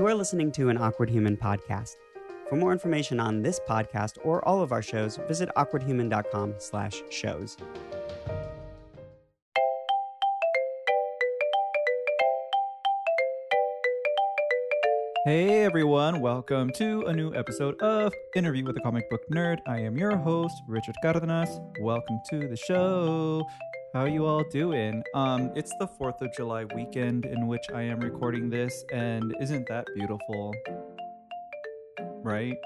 You are listening to an Awkward Human podcast. For more information on this podcast or all of our shows, visit awkwardhuman.com slash shows. Hey everyone, welcome to a new episode of Interview with a Comic Book Nerd. I am your host, Richard Cardenas. Welcome to the show. How you all doing? Um, it's the 4th of July weekend in which I am recording this, and isn't that beautiful? Right?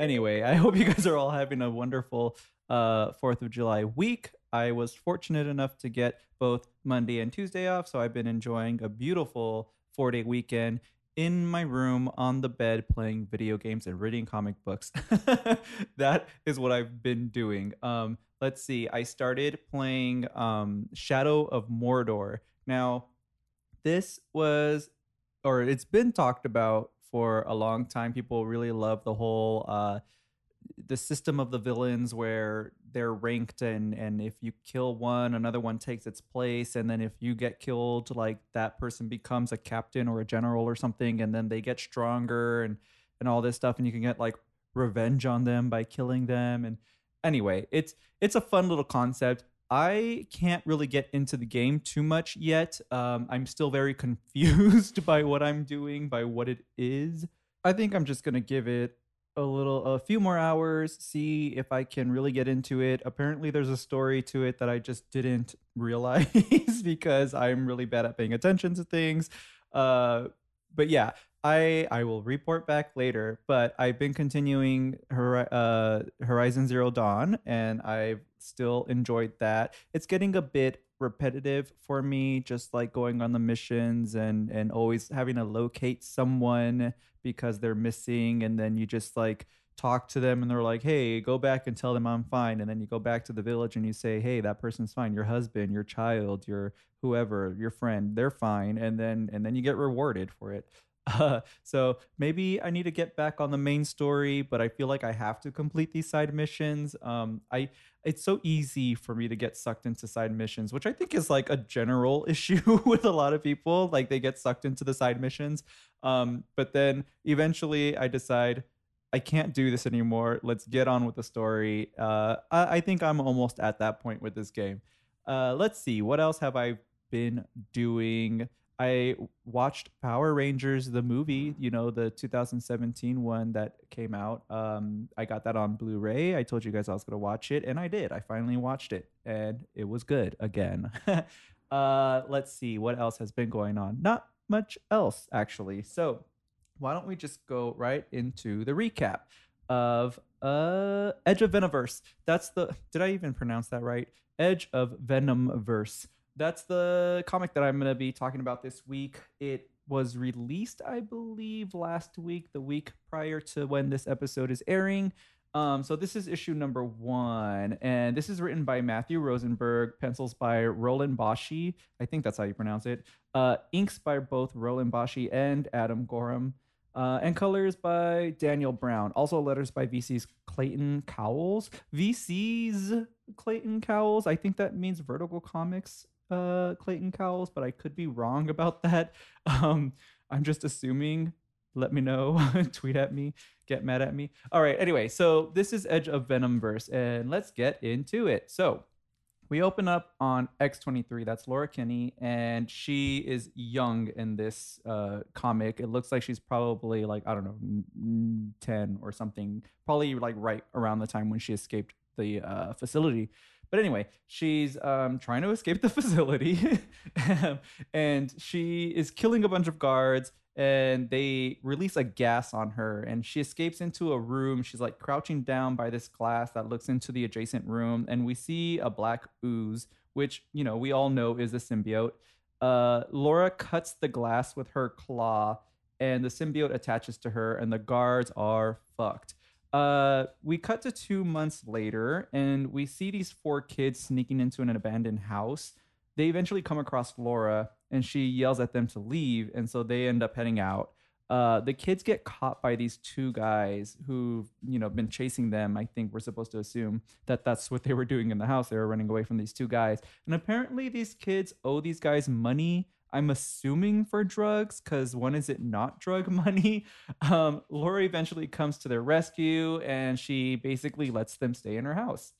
Anyway, I hope you guys are all having a wonderful uh, 4th of July week. I was fortunate enough to get both Monday and Tuesday off, so I've been enjoying a beautiful four day weekend in my room on the bed playing video games and reading comic books. that is what I've been doing. Um, let's see. I started playing um, Shadow of Mordor. Now, this was, or it's been talked about for a long time. People really love the whole. Uh, the system of the villains where they're ranked and and if you kill one another one takes its place. And then if you get killed like that person becomes a captain or a general or something and then they get stronger and and all this stuff. And you can get like revenge on them by killing them. And anyway it's it's a fun little concept. I can't really get into the game too much yet. Um, i'm still very confused by what i'm doing by what it is. I think i'm just gonna give it a little a few more hours see if i can really get into it. Apparently there's a story to it that i just didn't realize because i'm really bad at paying attention to things. Uh but yeah i i will report back later but i've been continuing Hori- uh horizon zero dawn and i've still enjoyed that. It's getting a bit repetitive for me just like going on the missions and and always having to locate someone because they're missing and then you just like talk to them and they're like hey go back and tell them i'm fine. And then you go back to the village and you say hey that person's fine. Your husband your child your whoever your friend they're fine. And then and then you get rewarded for it uh, so maybe I need to get back on the main story, but I feel like I have to complete these side missions. Um, I it's so easy for me to get sucked into side missions, which I think is like a general issue with a lot of people. Like they get sucked into the side missions, um, but then eventually I decide I can't do this anymore. Let's get on with the story. Uh, I, I think I'm almost at that point with this game. Uh, let's see what else have I been doing. I watched Power Rangers the movie, you know, the 2017 one that came out. Um, I got that on Blu-ray. I told you guys I was to watch it, and I did. I finally watched it, and it was good again. uh, let's see what else has been going on. Not much else actually. So why don't we just go right into the recap of uh Edge of Venomverse. That's the did I even pronounce that right? Edge of Venomverse that's the comic that I'm going to be talking about this week. It was released, I believe, last week, the week prior to when this episode is airing. Um, so this is issue number one, and this is written by Matthew Rosenberg, pencils by Roland Boschi. I think that's how you pronounce it. Uh, inks by both Roland Boschi and Adam Gorham. Uh, and colors by Daniel Brown. Also letters by VC's Clayton Cowles. VC's Clayton Cowles. I think that means Vertical Comics uh, Clayton Cowles, but I could be wrong about that. Um, I'm just assuming. Let me know. Tweet at me. Get mad at me. All right. Anyway, so this is Edge of Venomverse, and let's get into it. So we open up on X23. That's Laura Kinney, and she is young in this uh, comic. It looks like she's probably like, I don't know, 10 or something, probably like right around the time when she escaped the uh, facility. But anyway, she's um, trying to escape the facility, and she is killing a bunch of guards. And they release a gas on her, and she escapes into a room. She's like crouching down by this glass that looks into the adjacent room, and we see a black ooze, which you know we all know is a symbiote. Uh, Laura cuts the glass with her claw, and the symbiote attaches to her, and the guards are fucked. Uh, we cut to two months later, and we see these four kids sneaking into an abandoned house. They eventually come across Laura, and she yells at them to leave, and so they end up heading out. Uh, the kids get caught by these two guys who've you know been chasing them. I think we're supposed to assume that that's what they were doing in the house. They were running away from these two guys, and apparently these kids owe these guys money. I'm assuming for drugs, because when is it not drug money? Um, Laura eventually comes to their rescue and she basically lets them stay in her house.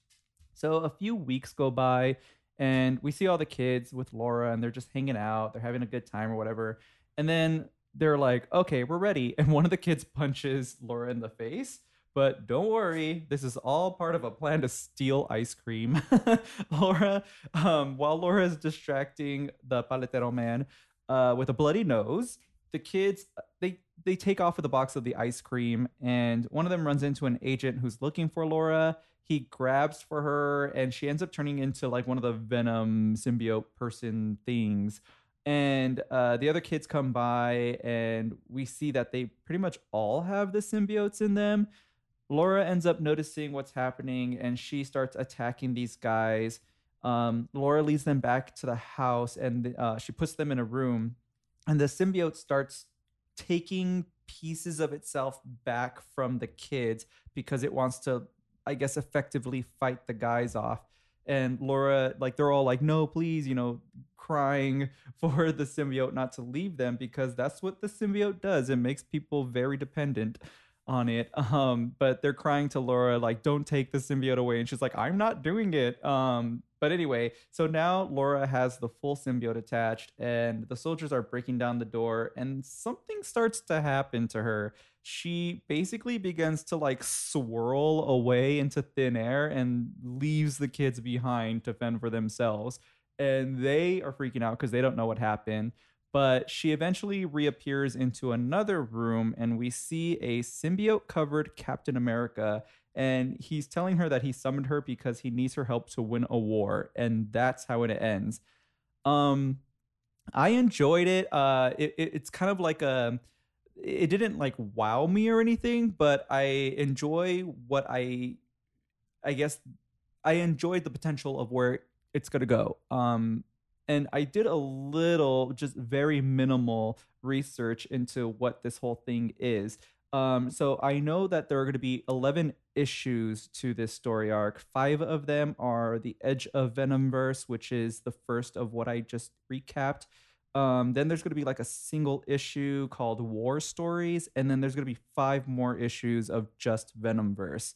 So a few weeks go by and we see all the kids with Laura and they're just hanging out, they're having a good time or whatever. And then they're like, okay, we're ready. And one of the kids punches Laura in the face. But don't worry, this is all part of a plan to steal ice cream. Laura, um, while Laura is distracting the paletero man uh, with a bloody nose, the kids they they take off with a box of the ice cream, and one of them runs into an agent who's looking for Laura. He grabs for her, and she ends up turning into like one of the Venom symbiote person things. And uh, the other kids come by, and we see that they pretty much all have the symbiotes in them. Laura ends up noticing what's happening and she starts attacking these guys. Um, Laura leads them back to the house and uh, she puts them in a room. And the symbiote starts taking pieces of itself back from the kids because it wants to, I guess, effectively fight the guys off. And Laura, like, they're all like, no, please, you know, crying for the symbiote not to leave them because that's what the symbiote does. It makes people very dependent on it. Um, but they're crying to Laura, like, don't take the symbiote away. And she's like, I'm not doing it. Um, but anyway, so now Laura has the full symbiote attached, and the soldiers are breaking down the door, and something starts to happen to her. She basically begins to like swirl away into thin air and leaves the kids behind to fend for themselves. And they are freaking out because they don't know what happened but she eventually reappears into another room and we see a symbiote covered Captain America and he's telling her that he summoned her because he needs her help to win a war and that's how it ends. Um i enjoyed it. Uh it, it, it's kind of like a it didn't like wow me or anything but i enjoy what i i guess i enjoyed the potential of where it's going to go. Um and I did a little, just very minimal research into what this whole thing is. Um, so I know that there are going to be 11 issues to this story arc. Five of them are the Edge of Venomverse, which is the first of what I just recapped. Um, then there's going to be like a single issue called War Stories, and then there's going to be five more issues of just Venomverse.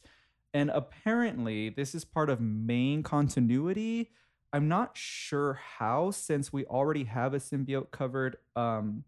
And apparently, this is part of main continuity I'm not sure how, since we already have a symbiote covered. Um,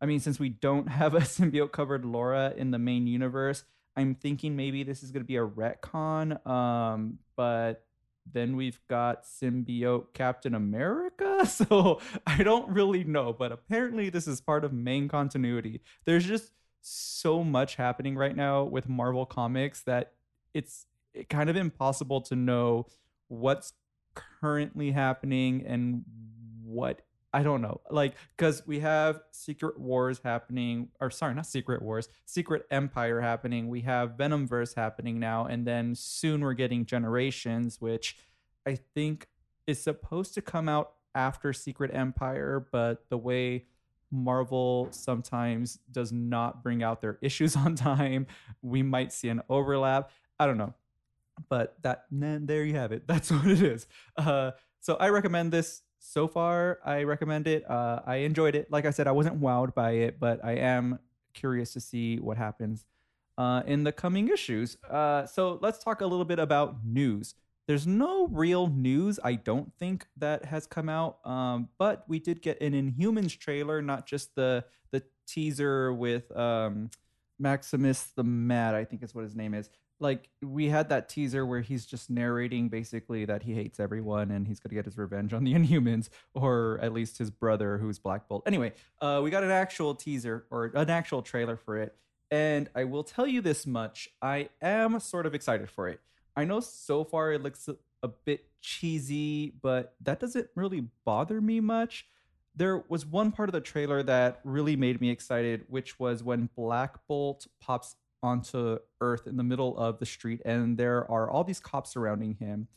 I mean, since we don't have a symbiote covered Laura in the main universe, I'm thinking maybe this is going to be a retcon. Um, but then we've got symbiote Captain America. So I don't really know, but apparently this is part of main continuity. There's just so much happening right now with Marvel Comics that it's kind of impossible to know what's currently happening and what I don't know. Like, because we have Secret Wars happening, or sorry, not Secret Wars, Secret Empire happening. We have Venomverse happening now, and then soon we're getting Generations, which I think is supposed to come out after Secret Empire, but the way Marvel sometimes does not bring out their issues on time, we might see an overlap. I don't know but that then there you have it. That's what it is. Uh, so i recommend this so far. I recommend it. Uh, i enjoyed it. Like i said i wasn't wowed by it but i am curious to see what happens uh, in the coming issues. Uh, so let's talk a little bit about news. There's no real news i don't think that has come out um, but we did get an inhumans trailer not just the the teaser with um, maximus the mad i think is what his name is like we had that teaser where he's just narrating basically that he hates everyone and he's going to get his revenge on the inhumans or at least his brother who's black bolt. Anyway uh, we got an actual teaser or an actual trailer for it and i will tell you this much i am sort of excited for it. I know so far it looks a bit cheesy but that doesn't really bother me much. There was one part of the trailer that really made me excited which was when black bolt pops onto Earth in the middle of the street, and there are all these cops surrounding him.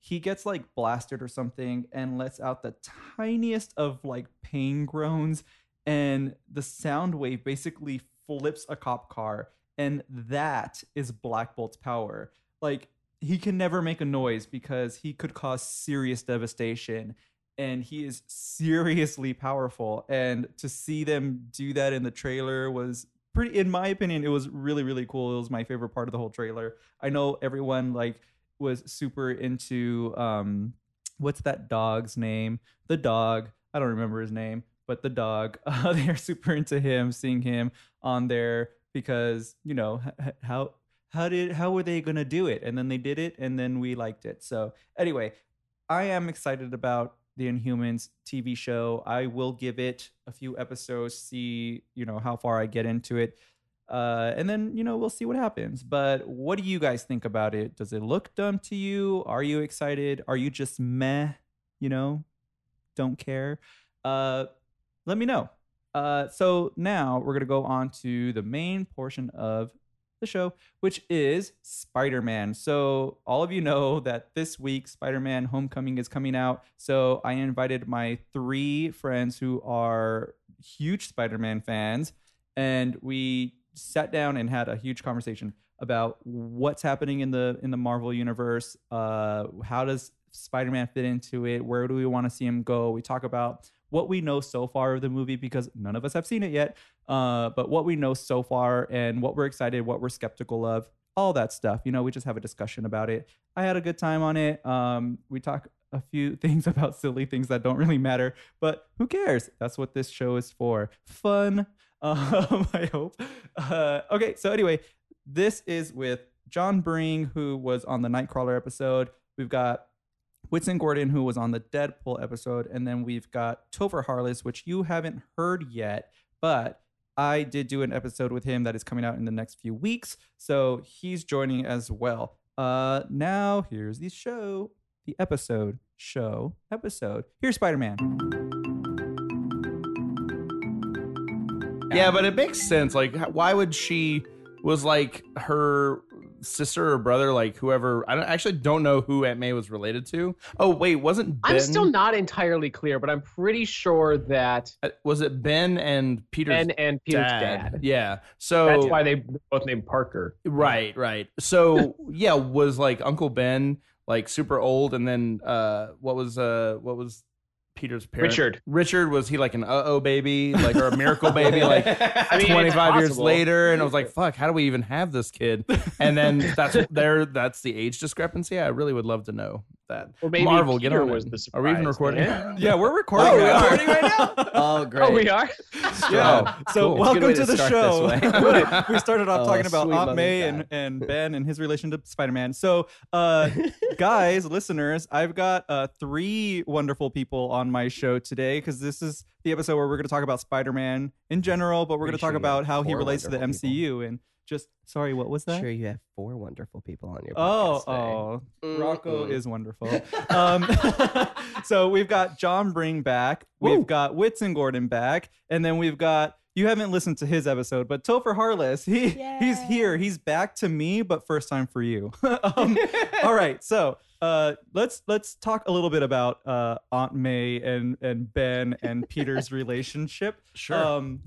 He gets like blasted or something and lets out the tiniest of like pain groans, and the sound wave basically flips a cop car, and that is Black Bolt's power. Like he can never make a noise because he could cause serious devastation. and he is seriously powerful. And to see them do that in the trailer was pretty in my opinion it was really really cool. It was my favorite part of the whole trailer. I know everyone like was super into um what's that dog's name? The dog. I don't remember his name but the dog. Uh, they're super into him seeing him on there because you know how how did how were they gonna do it? And then they did it and then we liked it. So anyway i am excited about the inhumans tv show. I will give it a few episodes see you know how far i get into it. Uh, and then you know we'll see what happens. But what do you guys think about it? Does it look dumb to you? Are you excited? Are you just meh you know? Don't care? Uh, let me know. Uh, so now we're gonna go on to the main portion of the show, which is Spider Man. So, all of you know that this week Spider Man Homecoming is coming out. So, I invited my three friends who are huge Spider Man fans, and we sat down and had a huge conversation about what's happening in the in the Marvel universe. Uh, how does Spider Man fit into it? Where do we want to see him go? We talk about what we know so far of the movie because none of us have seen it yet. Uh, but what we know so far and what we're excited, what we're skeptical of, all that stuff. You know, we just have a discussion about it. I had a good time on it. Um, we talk a few things about silly things that don't really matter, but who cares? That's what this show is for. Fun. Um, I hope. Uh, okay, so anyway, this is with John Bring, who was on the Nightcrawler episode. We've got Whitson Gordon, who was on the Deadpool episode, and then we've got Topher Harless, which you haven't heard yet, but I did do an episode with him that is coming out in the next few weeks, so he's joining as well. Uh, now here's the show, the episode, show, episode. Here's Spider Man. Yeah, but it makes sense. Like, why would she was like her sister or brother, like whoever? I don't, actually don't know who Aunt May was related to. Oh wait, wasn't Ben? I'm still not entirely clear, but I'm pretty sure that uh, Was it Ben and Peter's Ben and Peter's dad? dad. Yeah. So That's why they both named Parker. Right, right. So yeah, was like Uncle Ben like super old, and then uh, what was uh, what was Peter's parent? Richard. Richard was he like an uh oh baby, like or a miracle baby, like I mean, 25 years later and I was like, fuck, how do we even have this kid? And then that's there that's the age discrepancy. I really would love to know that. Or maybe Marvel, get Peter on was it. the Are we even recording? man. Yeah, we're recording. Oh, we are. Recording right now. Oh, great. Oh, we are. Yeah. So cool. welcome to, to the show. we started off Oh, talking about Aunt May and, and Ben and his relation to Spider-Man. So, uh, guys, listeners, I've got uh, three wonderful people on my show today because this is the episode where we're going to talk about Spider-Man in general, but we're going to talk about how he relates to the wonderful MCU and just sorry, what was that? Sure, you have four wonderful people on your Oh, podcast oh, Rocco Mm-mm. is wonderful. um, so we've got John Bring back, we've Woo. got Whitson Gordon back, and then we've got you haven't listened to his episode, but Topher Harless, he he's here, he's back to me, but first time for you. um, all right, so uh, let's let's talk a little bit about uh, Aunt May and and Ben and Peter's relationship. Sure. Um,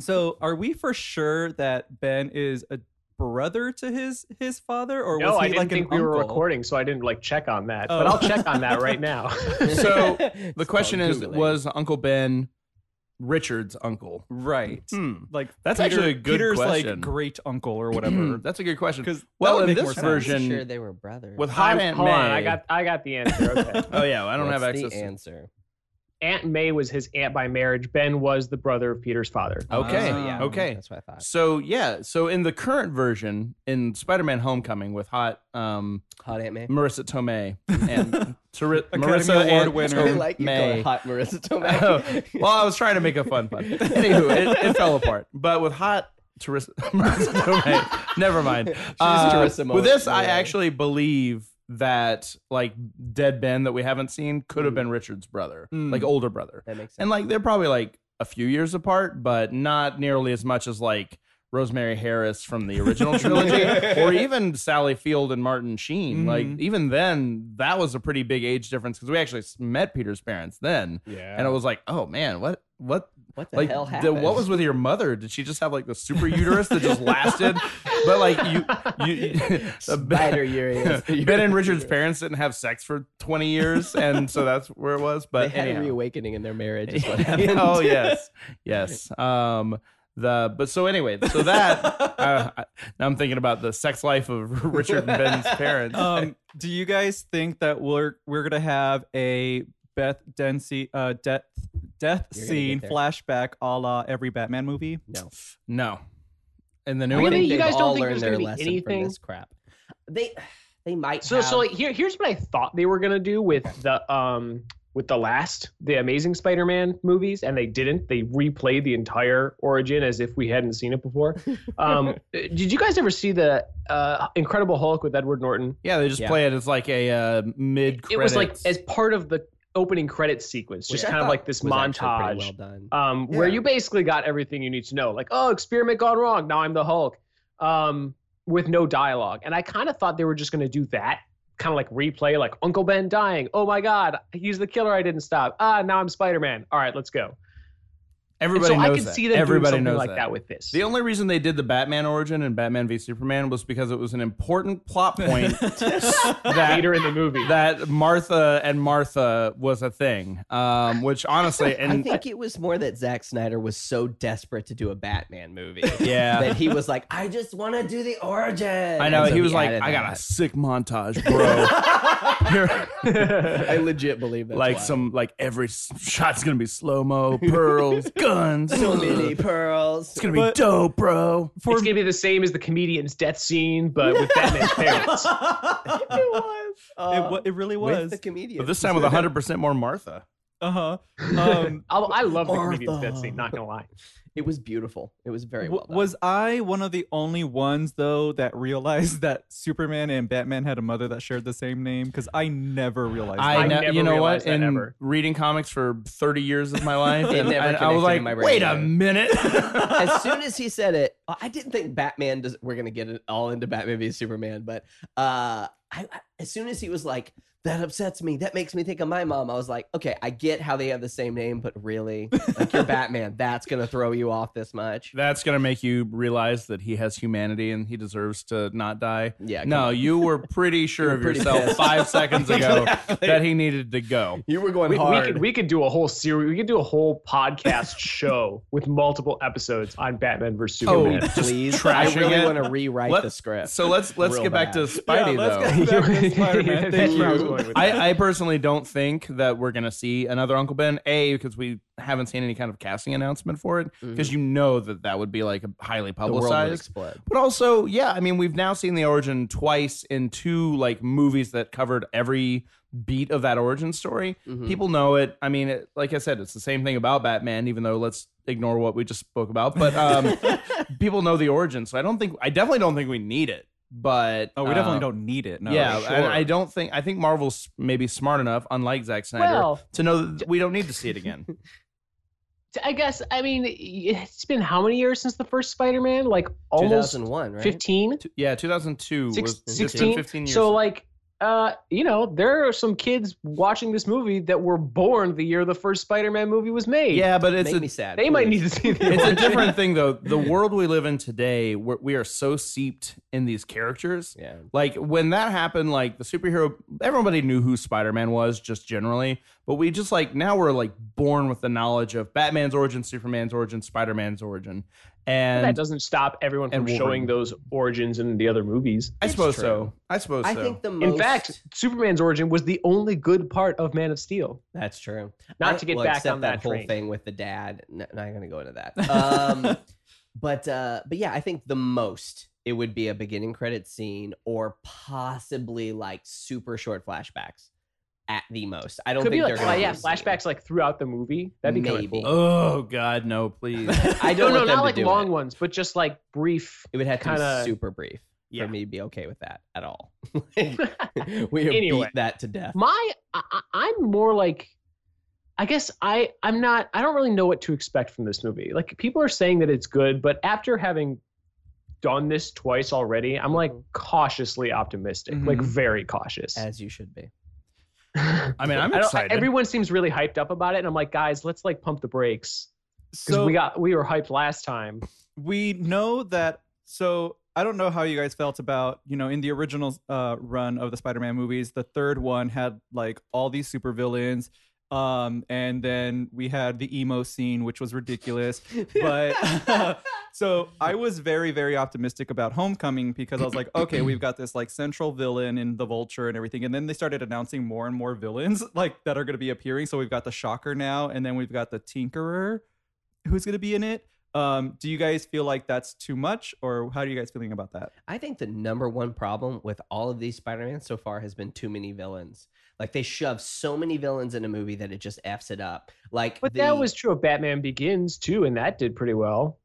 so are we for sure that Ben is a brother to his his father, or No, was he I didn't like think an we were recording, so I didn't like check on that. Oh. But I'll check on that right now. So, It's The question called is, Googling. was Uncle Ben Richard's uncle? Right. Hmm. Like That's Peter- actually a good Peter's question. like great uncle or whatever. That's a good question. Because Well, in this more sense. version- sure they were brothers. with Hot I'm- Aunt hold May, on, I got I got the answer. Okay. Oh yeah, I don't What's have the access. to- answer. Aunt May was his aunt by marriage. Ben was the brother of Peter's father. Okay. Ah. yeah, okay. That's what I thought. So yeah, so in the current version in Spider-Man: Homecoming with hot um, Hot Aunt May. Marisa Tomei and Marissa Award and winner. I like you it hot Marisa Tomei. Oh, well, I was trying to make a fun pun. Anywho, it, it fell apart. But with hot Teresa, Marisa Tomei, never mind. Uh, Teresa with this, I actually believe that like dead Ben that we haven't seen could have Mm. been Richard's brother, Mm. like older brother, that makes sense. and like they're probably like a few years apart, but not nearly as much as like. Rosemary Harris from the original trilogy, or even Sally Field and Martin Sheen. Like Mhm. even then, that was a pretty big age difference because we actually met Peter's parents then, Yeah. and it was like, oh man, what what What the like, hell the- happened? what was with your mother? Did she just have like the super uterus that just lasted? but like you, you, Spider uterus. Ben and Richard's parents didn't have sex for 20 years, and so that's where it was. They But had a reawakening in their marriage. Is what happened. oh yes, yes. Um, the but so anyway, so that uh, I- now I'm thinking about the sex life of Richard and Ben's parents. um, do you guys think that we're we're gonna have a Beth Dempsey uh death death You're gonna scene get there. flashback a la every Batman movie? No. no, and the new Really? one. you They've guys don't all think learned there's their gonna be lesson anything? from this crap. They they might. So have, so like here here's what I thought they were gonna do with the um with the last the Amazing Spider-Man movies, and they didn't. They replayed the entire origin as if we hadn't seen it before. Um, did you guys ever see the uh, Incredible Hulk with Edward Norton? Yeah, they just Yeah. play it as like a uh, mid. It was like as part of the opening credits sequence, just I kind of like this was actually pretty montage. Well done. um, where you basically got everything you need to know. Like, oh, experiment gone wrong. Now I'm the Hulk. Um, with no dialogue. And I kind of thought they were just going to do that, kind of like replay, like Uncle Ben dying. Oh my God, he's the killer. I didn't stop. Ah, now I'm Spider Man. All right, let's go. And everybody so knows I could that. see them everybody doing something knows like that. that. with this. The only reason they did the Batman origin and Batman v Superman was because it was an important plot point that later in the movie. that Martha and Martha was a thing. Um, which honestly, I think it was more that Zack Snyder was so desperate to do a Batman movie yeah, that he was like, I just want to do the origin. I know so he was like, I got a sick montage, bro. I legit believe that. like some like every shot's gonna be slow mo, pearls, guns. So many pearls. It's gonna be But- dope, bro. For it's going to be the same as the comedian's death scene, but with Batman's parents. it was. it, wa- it really with was. the comedian. But this time with hundred percent more Martha. Uh huh. Um, I, I love the comedian's Martha. death scene, not going to lie. It was beautiful. It was very well done. was I one of the only ones though that realized that Superman and Batman had a mother that shared the same name? Because I never realized. I, that. ne- never you know what? realized that In ever. reading comics for thirty years of my life, and, never and I was like, my brain wait a minute. as soon as he said it, I didn't think Batman does. We're gonna get it all into Batman v Superman, but uh, I, I, as soon as he was like, "That upsets me. That makes me think of my mom," I was like, "Okay, I get how they have the same name, but really, like you're Batman. That's gonna throw you off this much." That's gonna make you realize that he has humanity and he deserves to not die. Yeah, No, on. you were pretty sure were of pretty yourself pissed. five seconds ago Exactly. that he needed to go. you were going We, we hard. could we could do a whole series. We could do a whole podcast show with multiple episodes on Batman versus Oh, Superman. just Please, I really it. want to rewrite Let- the script. So let's let's Real get back to. Spidey Yeah, let's though. get back to Spider-Man. Thank I you. going with that. I, I personally don't think that we're gonna see another Uncle Ben. A because we haven't seen any kind of casting announcement for it. Because mm-hmm. you know that that would be like a highly the world publicized. But also, yeah, I mean, we've now seen the origin twice in two like movies that covered every beat of that origin story. Mhm. People know it. I mean, it, like I said, it's the same thing about Batman. Even though let's ignore what we just spoke about, but um, people know the origin, so I don't think I definitely don't think we need it. But Oh, we definitely uh, don't need it. No, yeah, sure. and I don't think I think Marvel's maybe smart enough, unlike Zack Snyder, Well, to know that we don't need to see it again. I guess I mean it's been how many years since the first Spider-Man? Like almost 2001, right? 15, T- yeah, 2002 was Six- it's 16. 15 years. So like uh you know, there are some kids watching this movie that were born the year the first Spider-Man movie was made. yeah, but it's Make a, me sad. They might need to see the it's a different thing though. The world we live in today, we're, we are so seeped in these characters. Yeah. Like when that happened, like the superhero, everybody knew who Spider Man was just generally, but we just like now we're like born with the knowledge of Batman's origin, Superman's origin, Spider Man's origin, and that doesn't stop everyone from Wolverine. showing those origins in the other movies. I It's suppose true. so. I suppose I so. think the most. In fact, Superman's origin was the only good part of Man of Steel. That's true. Not I- to get well, back on that, that whole train. thing with the dad. N- not gonna go into that. Um, but uh, but yeah, I think the most it would be a beginning credit scene or possibly like super short flashbacks at the most. I don't Could think be they're like gonna oh, yeah, do a scene. flashbacks like throughout the movie. That'd be kind of Maybe. cool. oh God, no, please. I don't know, no, not like long it. ones, but just like brief. It would have to kinda- be super brief Yeah. for me to be okay with that at all. we have Anyway. beat that to death. My, I, I- I'm more like, I guess I, I'm not. I don't really know what to expect from this movie. Like people are saying that it's good, but after having done this twice already, I'm like cautiously optimistic, like Mhm. very cautious. As you should be. I mean, I'm excited. everyone seems really hyped up about it, and I'm like, guys, let's like pump the brakes. Because So we got we were hyped last time. we know that so i don't know how you guys felt about you know in the original uh run of the spider-man movies the third one had like all these supervillains um and then we had the emo scene which was ridiculous. But so i was very very optimistic about homecoming because i was like okay we've got this like central villain in the vulture and everything. And then they started announcing more and more villains like that are going to be appearing. So we've got the shocker now and then we've got the tinkerer. Who's going to be in it? Um, do you guys feel like that's too much, or how are you guys feeling about that? I think the number one problem with all of these Spider-Man so far has been too many villains. Like they shove so many villains in a movie that it just f's it up. Like, But the- that was true of Batman Begins too, and that did pretty well.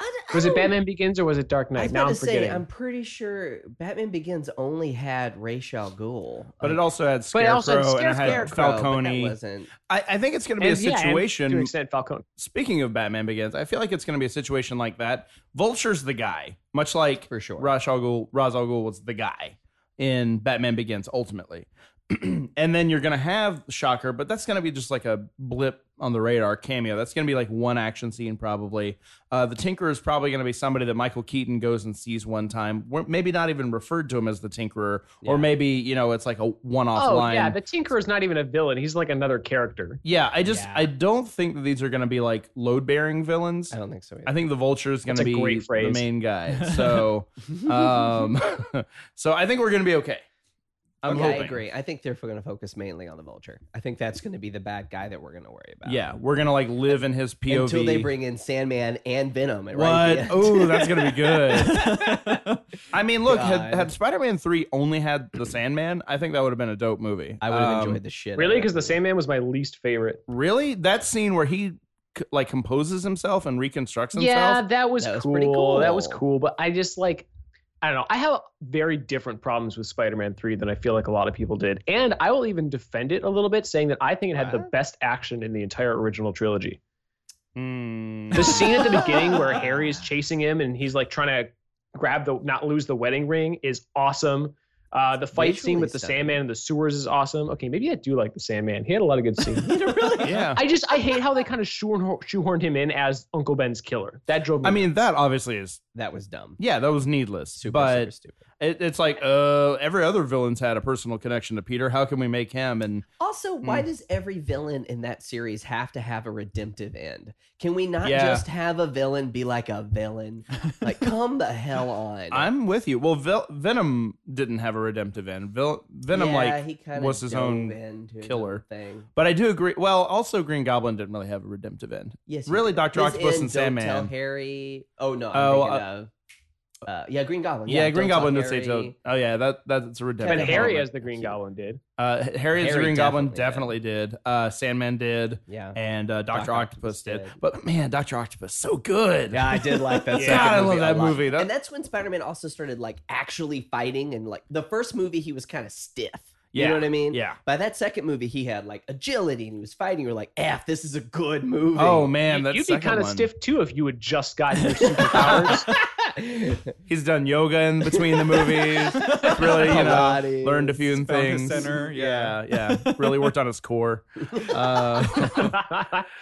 I d- I Was it Batman Begins or was it Dark Knight? was Now I'm to say, forgetting. I'm pretty sure Batman Begins only had Ra's al Ghul, But it also had But Scarecrow, it also had and it had Scarecrow, Falcone. wasn't. I, I think it's going to be And, a yeah, situation. to an extent, Falcone. Speaking of Batman Begins, I feel like it's going to be a situation like that. Vulture's the guy, much like For sure. Ra's al Ghul, Ra's al Ghul was the guy in Batman Begins ultimately. and then you're going to have Shocker, but that's going to be just like a blip on the radar cameo. That's going to be like one action scene probably. Uh, the Tinkerer is probably going to be somebody that Michael Keaton goes and sees one time. We're maybe not even referred to him as the Tinkerer, or maybe you know it's like a one-off Oh line. yeah, the Tinker is not even a villain. He's like another character. Yeah, I just Yeah. I don't think that these are going to be like load bearing villains. I don't think so. Either. I think the vulture is going to be the main guy. So, um, so I think we're going to be okay. I'm Okay, I agree. I think they're going to focus mainly on the Vulture. I think that's going to be the bad guy that we're going to worry about. Yeah, we're gonna like live in his POV Until they bring in Sandman and Venom. Right What? at the end. Oh, that's gonna be good. I mean, look, had, God. had Spider-Man three only had the Sandman, I think that would have been a dope movie. I would have Um, enjoyed the shit. Really? Because the it. Sandman was my least favorite. Really, that scene where he like composes himself and reconstructs himself. Yeah, that was, That was cool. pretty That was cool. cool. But I just like, I don't know. I have very different problems with Spider-Man 3 than I feel like a lot of people did. And I will even defend it a little bit, saying that I think it had the best action in the entire original trilogy. Mm. The scene at the beginning where Harry is chasing him and he's like trying to grab the not lose the wedding ring is awesome. Uh, the fight scene with the stunning. Sandman and the sewers is awesome. Okay, maybe I do like the Sandman. He had a lot of good scenes. really? yeah. I just I hate how they kind of shoehorned him in as Uncle Ben's killer. That drove me. I mean, that obviously is That was dumb. yeah, that was needless. Super, but super stupid. It, it's like uh, every other villain's had a personal connection to Peter. How can we make him? And Also, why Hmm. does every villain in that series have to have a redemptive end? Can we not Yeah. just have a villain be like a villain? Like, come the hell on. I'm with you. Well, Vel- Venom didn't have a redemptive end. Vil- Venom yeah, like he was his own killer. thing. But I do agree. Well, also Green Goblin didn't really have a redemptive end. Yes, Really. Dr. Octopus and Sandman. Tell Harry. Oh no. I'm Oh, thinking uh, of, uh, yeah, Green Goblin. Yeah, Green Don't Tell Goblin did say Harry. to. Oh yeah, that that's a redemptive. but Harry as the Green Goblin did. Uh, Harry as the Harry Green Goblin definitely definitely did. Uh, Sandman did, Yeah. and uh, Doctor Dr. Octopus, Octopus did. did. But man, Doctor Octopus so good. Yeah, I did like that. Yeah. second God, I love movie a that lot. movie. That- and that's when Spider-Man also started like actually fighting and like the first movie he was kind of stiff. You Yeah. know what I mean? Yeah. By that second movie, he had like agility and he was fighting. You're like, "F, this is a good movie." Oh man, You- that's You'd be kind of stiff too if you had just gotten your superpowers. He's done yoga in between the movies. Really, you know, Pilates. learned a few Found his things. center, yeah, yeah. Really worked on his core. Uh,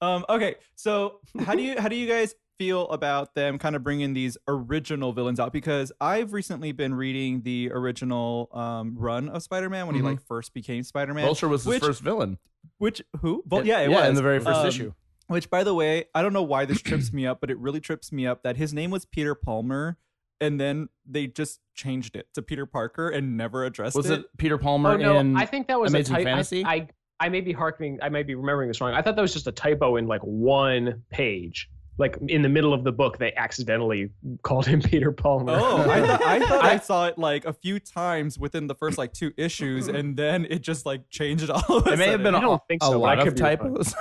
Um, okay, so how do you how do you guys feel about them kind of bringing these original villains out? Because I've recently been reading the original um, run of Spider-Man when Mhm. he like first became Spider-Man. Vulture was his which, first villain. Which who? Well, yeah, it yeah, was in the very first Um, issue. Which, by the way, I don't know why this trips me up, but it really trips me up that his name was Peter Palmer, and then they just changed it to Peter Parker and never addressed Was it. Was it Peter Palmer oh no, in? I think that was Amazing a typo. Fantasy? I, I I may be harkening. I may be remembering this wrong. I thought that was just a typo in like one page. Like in the middle of the book, they accidentally called him Peter Palmer. Oh, I thought, I thought I I- saw it like a few times within the first like two issues, and then it just like changed all of a It may have been I a, don't think a so, but I lot could of be wrong. typos.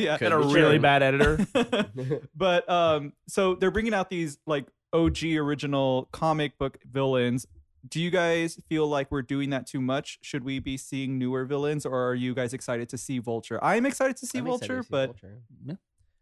yeah. and a really bad editor. but um, so they're bringing out these like OG original comic book villains. Do you guys feel like we're doing that too much? Should we be seeing newer villains, or are you guys excited to see Vulture? I'm excited to see I'm Vulture, to see but Vulture.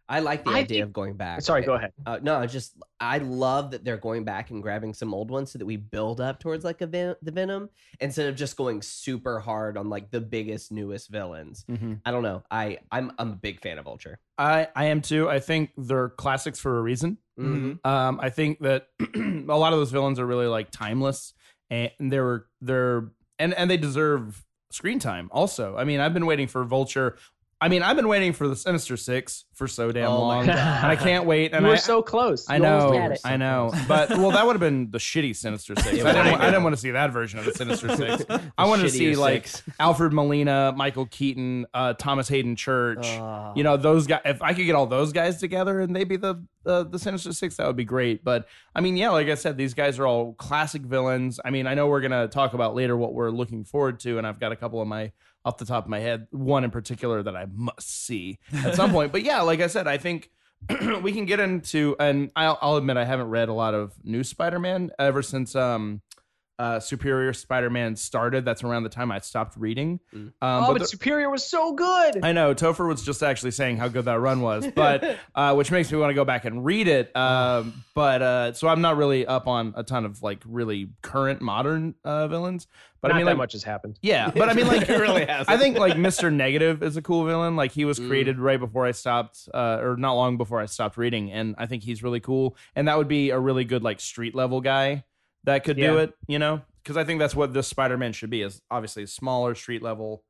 I like the I idea think- of going back. Sorry, go ahead. Uh, no, just I love that they're going back and grabbing some old ones so that we build up towards like a ven- the Venom instead of just going super hard on like the biggest newest villains. Mhm. I don't know. I I'm I'm a big fan of Vulture. I I am too. I think they're classics for a reason. Mhm. Um, I think that a lot of those villains are really like timeless, and they're they're and and they deserve screen time. Also, I mean, I've been waiting for Vulture. I mean, I've been waiting for the Sinister Six for so damn Oh long, and I can't wait. And were so close. I know. I know, but well, that would have been the shitty Sinister Six. Yeah, I didn't, I I didn't want to see that version of the Sinister Six. I wanted to see like six. Alfred Molina, Michael Keaton, uh, Thomas Haden Church. Oh. You know those guys. If I could get all those guys together and they'd be the uh, the Sinister Six, that would be great. But I mean, yeah, like I said, these guys are all classic villains. I mean, I know we're gonna talk about later what we're looking forward to, and I've got a couple of my off the top of my head, one in particular that I must see at some point. But yeah, like I said, I think. we can get into, and I'll, I'll admit I haven't read a lot of new Spider-Man ever since um, uh, Superior Spider-Man started. That's around the time I stopped reading. Mm. Um, oh, but but the- Superior was so good. I know Topher was just actually saying how good that run was, but uh, which makes me want to go back and read it. Um, but uh, so I'm not really up on a ton of like really current modern uh, villains. But Not I mean, that like, much has happened. yeah. But I mean, like, It really hasn't. I think like Mr. Negative is a cool villain. Like he was Mm. created right before I stopped, uh, or not long before I stopped reading, and I think he's really cool. And that would be a really good like street level guy that could do it. You know, because I think that's what this Spider-Man should be. Is obviously smaller street level.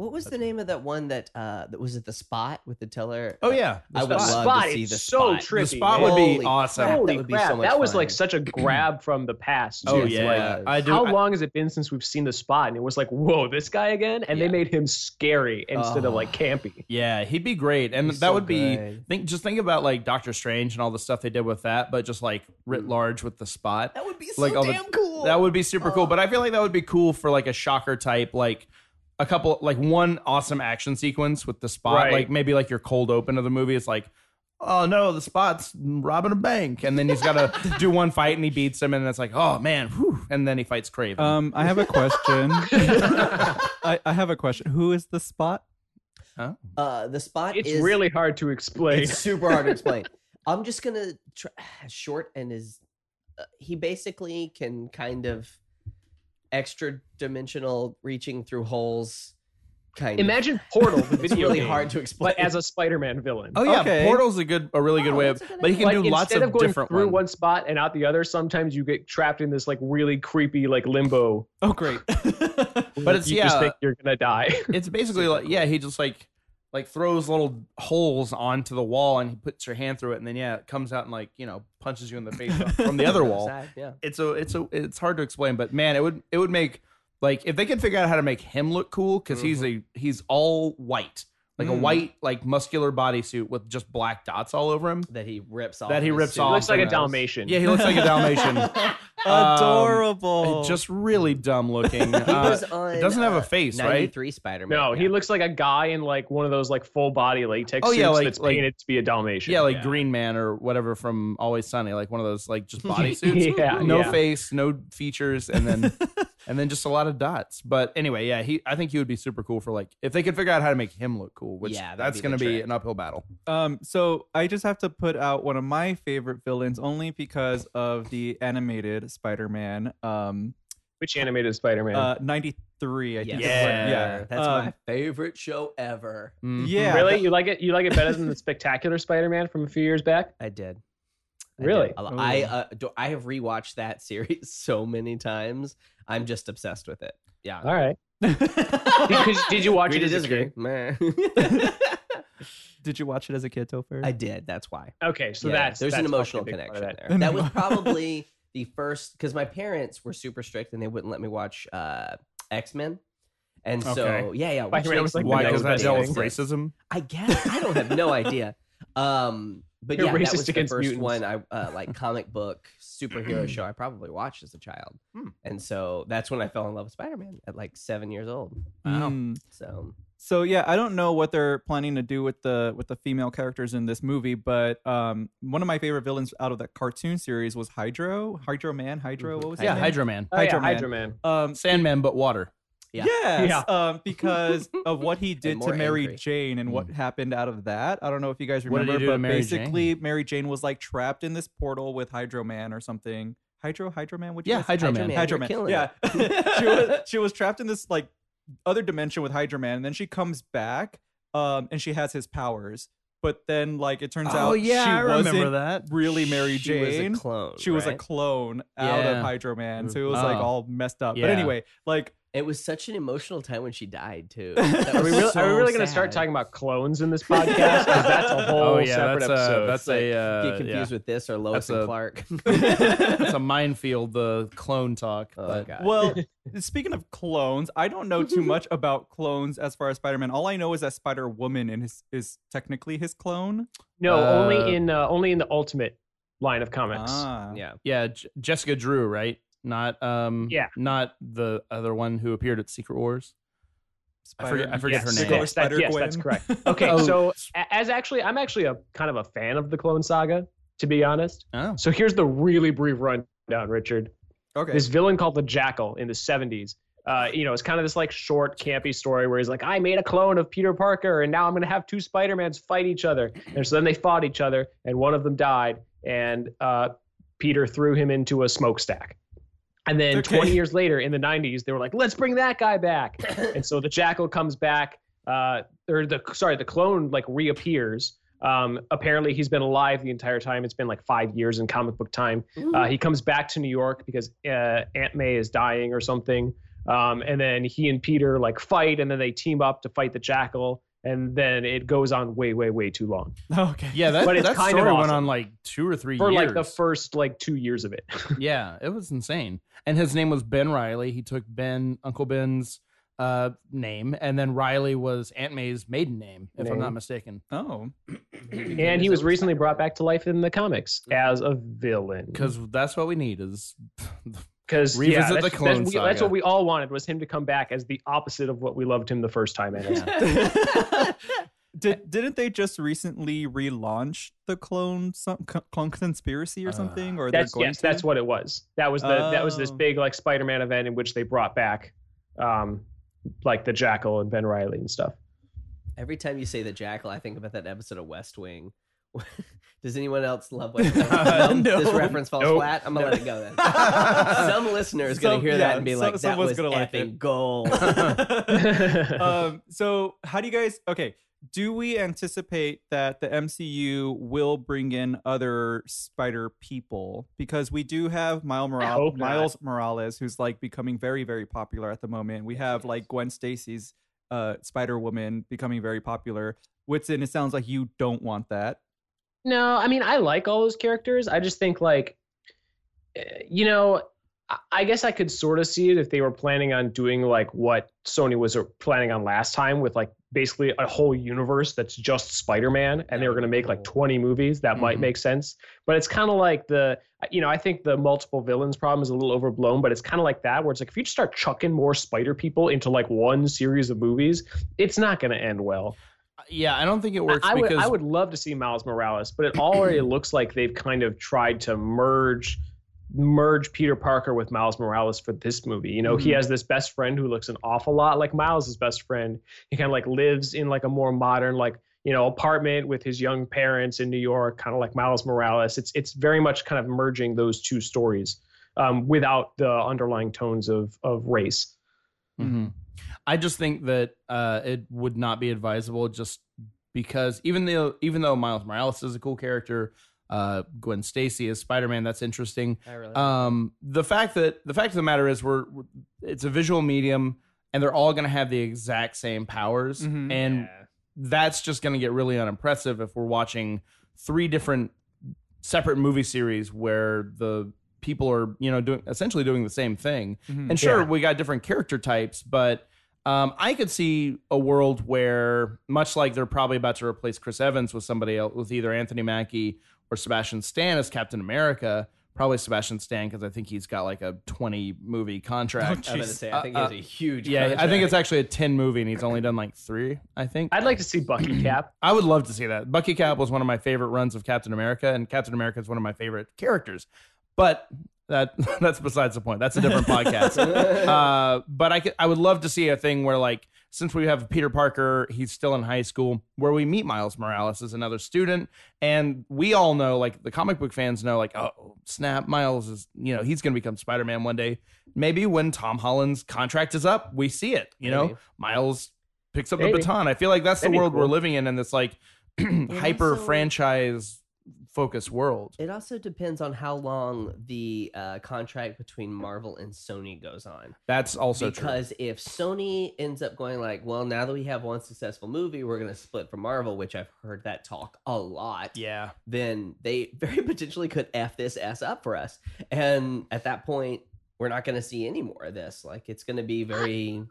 What was the name of that one that uh that was it the spot with the teller? Oh yeah, I The would Spot. love spot, to see it's the so spot. trippy. The spot man. would be Holy awesome. crap, Holy that would be crap, so much that was like fun. such a grab from the past. Oh too. Yes, it yeah, was. I do. How I- long has it been since we've seen the spot? And it was like, whoa, this guy again? And Yeah. they made him scary instead of Oh. like campy. Yeah, he'd be great, and He's that so would be good. think. Just think about like Doctor Strange and all the stuff they did with that, but just like writ Mm. large with the spot. That would be so Like all the- damn cool. That would be super cool. Oh. But I feel like that would be cool for like a shocker type, like a couple, like one awesome action sequence with the spot, Right. like maybe like your cold open of the movie. It's like. Oh no, the spot's robbing a bank, and then he's got to do one fight, and he beats him, and it's like, oh man, whew, and then he fights Kraven. Um, I have a question. I, I have a question. Who is the spot? uh the spot It's is really hard to explain. it's super hard to explain. I'm just gonna try, short and is uh, he basically can kind of extra dimensional reaching through holes. Kind Imagine Portal, the of. It's video really game, hard to explain. but as a Spider-Man villain. oh yeah, okay. Portal's a good, a really good Oh, way of, good but he can like do lots instead of, of, going different through ones. one spot and out the other, sometimes you get trapped in this like really creepy like limbo. Oh, great. But it's- you yeah. just think you're gonna die. it's basically like yeah he just like like throws little holes onto the wall and he puts your hand through it and then yeah it comes out and like you know punches you in the face from the other wall. Yeah. it's a it's a it's hard to explain but man it would it would make like if they could figure out how to make him look cool because mm-hmm. he's a he's all white like a Mm. white like muscular bodysuit with just black dots all over him That he rips off. That he his rips suit. off He looks like a and, Dalmatian. yeah he looks like a dalmatian Adorable. just really dumb looking He Uh, was on. it doesn't have a face, right? 93 Spider-Man. No, yeah. he looks like a guy in like one of those like full body latex Oh, yeah, suits like- that's like- painted to be a Dalmatian. Yeah, like Green Man or whatever from Always Sunny, like one of those like just bodysuits. Yeah, no yeah. face, no features, and then and then just a lot of dots. But anyway, yeah, he I think he would be super cool for like if they could figure out how to make him look cool, which Yeah, that's be gonna be an uphill battle. Um, so I just have to put out one of my favorite villains only because of the animated Spider-Man. Um, Which animated Spider-Man? uh, '93, I think. Yeah. yeah. That's Um, my favorite show ever. Mhm. Yeah. really? You like it? You like it better than the Spectacular Spider-Man from a few years back? I did. I Really? I uh, do, I have rewatched that series so many times. I'm just obsessed with it. Yeah. All right. Did, did you watch Agree it to as a disagree. kid? Meh. Did you watch it as a kid, Topher? I did. That's why. Okay, so Yeah, that's there's that's an emotional probably a big part connection of there. that. That was probably the first because my parents were super strict and they wouldn't let me watch uh, X Men. And so Okay. yeah, yeah. which Spider-Man was like Why? the Because that next dealt with racism. I guess I don't have no idea. Um, but You're yeah, that racist was the first mutants. one I uh, like comic book superhero show I probably watched as a child, Hmm. and so that's when I fell in love with Spider Man at like seven years old. Mm. So So yeah, I don't know what they're planning to do with the with the female characters in this movie, but um, one of my favorite villains out of that cartoon series was Hydro, Hydro Man, Hydro. Mhm. What was Yeah. Hydro Man, Oh, yeah, Hydro Man. Hydro Man. Um, Sandman, but water. Yeah. Yes, um, because of what he did to Mary angry. Jane and what happened out of that. I don't know if you guys What did he remember, but Mary basically, Mary Jane was like trapped in this portal with Hydro Man or something. Hydro, Hydro Man. Would you Yeah, Hydro Hydro Man. Man. Hydro Man. Yeah, she was she was trapped in this like other dimension with Hydro Man, and then she comes back, um, and she has his powers. But then, like, it turns Oh out yeah, she I remember wasn't that. really Mary She was a Jane. clone. She was a clone out of Yeah. Hydro Man, so it was like Oh. all messed up. Yeah. But anyway, like It was such an emotional time when she died too. Are That Are we really, so are we really going to start talking about clones in this podcast? 'Cause that's a whole Oh yeah, separate that's episode. a that's a uh, Get confused yeah. with this or Lois That's and a- Clark? it's a minefield. The clone talk. oh but god. Well, speaking of clones, I don't know too much about clones as far as Spider-Man. All I know is that Spider Woman is is technically his clone. no, Uh, only in uh, only in the Ultimate line of comics. Ah. yeah. yeah, J- Jessica Drew, right? Not um, Yeah. not the other one who appeared at Secret Wars. I forget- I forget yes, her name. Yes, that- yes, that's correct. Okay, Oh. so as actually, I'm actually a kind of a fan of the Clone Saga, to be honest. Oh, So here's the really brief rundown, Richard. okay. This villain called the Jackal in the 70s. Uh, you know, it's kind of this like short, campy story where he's like, I made a clone of Peter Parker, and now I'm going to have two Spider-Mans fight each other. And so then they fought each other, and one of them died, and uh, Peter threw him into a smokestack. And then Okay. 20 years later, in the 90s, they were like, let's bring that guy back. and so the Jackal comes back, uh, or the sorry, the clone like reappears. Um, apparently, he's been alive the entire time. It's been like five years in comic book time. Uh, he comes back to New York because uh, Aunt May is dying or something. Um, and then he and Peter like fight, and then they team up to fight the Jackal. And then it goes on way, way, way too long okay. yeah, that But it's that kind story of went on like two or three for years. like the first like two years of it. yeah, it was insane. And his name was Ben Riley. He took Ben Uncle Ben's uh, name, and then Riley was Aunt May's maiden name, if I'm not mistaken. Oh. and he was recently brought back to life in the comics as a villain. Because that's what we need is Because Revisit yeah, the that's, Clone that's, we- that's what we all wanted was him to come back as the opposite of what we loved him the first time as. Did didn't they just recently relaunch the clone some, clone conspiracy or Uh, something? Or That's going yes, to? that's what it was. That was the that was this Oh. big like Spider-Man event in which they brought back, um, like the Jackal and Ben Riley and stuff. Every time you say the jackal, I think about that episode of West Wing. Does anyone else love West Wing? Uh, No? This reference falls Nope. flat. I'm gonna let it go then. Some listener is gonna Some- hear yeah, that and be some- like, "That was gonna like effing it." gold." um, so how do you guys okay do we anticipate that the mcu will bring in other spider people because we do have Miles, Moral- hope not. Miles morales who's like becoming very very popular at the moment we have like gwen stacy's uh, spider woman becoming very popular whitson it sounds like you don't want that No, I mean I like all those characters. I just think like, eh, you know, I- guess I could sort of see it if they were planning on doing like what Sony was uh, planning on last time with like basically a whole universe that's just Spider-Man, and they were going to make like 20 movies. That might Mhm. make sense. But it's kind of like the, you know, I think the multiple villains problem is a little overblown, but it's kind of like that where it's like if you just start chucking more Spider people into like one series of movies, it's not going to end well. Yeah, I don't think it works I would, because I would love to see Miles Morales, but it already looks like they've kind of tried to merge merge Peter Parker with Miles Morales for this movie. You know, he Mhm. has this best friend who looks an awful lot like Miles's best friend. He kind of like lives in like a more modern like you know apartment with his young parents in New York, kind of like Miles Morales. It's it's very much kind of merging those two stories um, without the underlying tones of of race. Mhm. I just think that uh, it would not be advisable just because even though even though Miles Morales is a cool character, uh, Gwen Stacy is Spider Man, that's interesting. Really Um, the fact that the fact of the matter is we're, we're- it's a visual medium and they're all going to have the exact same powers, Mhm. and that's just going to get really unimpressive if we're watching three different separate movie series where the people are you know doing essentially doing the same thing Mhm. and sure, Yeah. we got different character types, but um, I could see a world where, much like they're probably about to replace Chris Evans with somebody else, with either Anthony Mackie or Sebastian Stan as Captain America. Probably Sebastian Stan because I think he's got like a twenty movie contract. I was gonna say, I think he has Uh, a huge. yeah, I think it's actually a ten movie, and he's only done like three. I think. I'd like to see Bucky Cap. I would love to see that. Bucky Cap was one of my favorite runs of Captain America, and Captain America is one of my favorite characters. But that that's besides the point. That's a different podcast. Uh, but I could, I would love to see a thing where like since we have Peter Parker, he's still in high school, where we meet Miles Morales as another student, and we all know, like the comic book fans know, like oh snap, Miles is you know he's going to become Spider Man one day. Maybe when Tom Holland's contract is up, we see it. You know, Miles picks up Maybe. the baton. I feel like that's That'd the world we're living in, and this like hyper also- franchise focused world. It also depends on how long the uh, contract between Marvel and Sony goes on. That's also true. because if Sony ends up going like, well, now that we have one successful movie, we're going to split from Marvel, which I've heard that talk a lot. Yeah. Then they very potentially could f this s up for us, and at that point, we're not going to see any more of this. Like it's going to be very.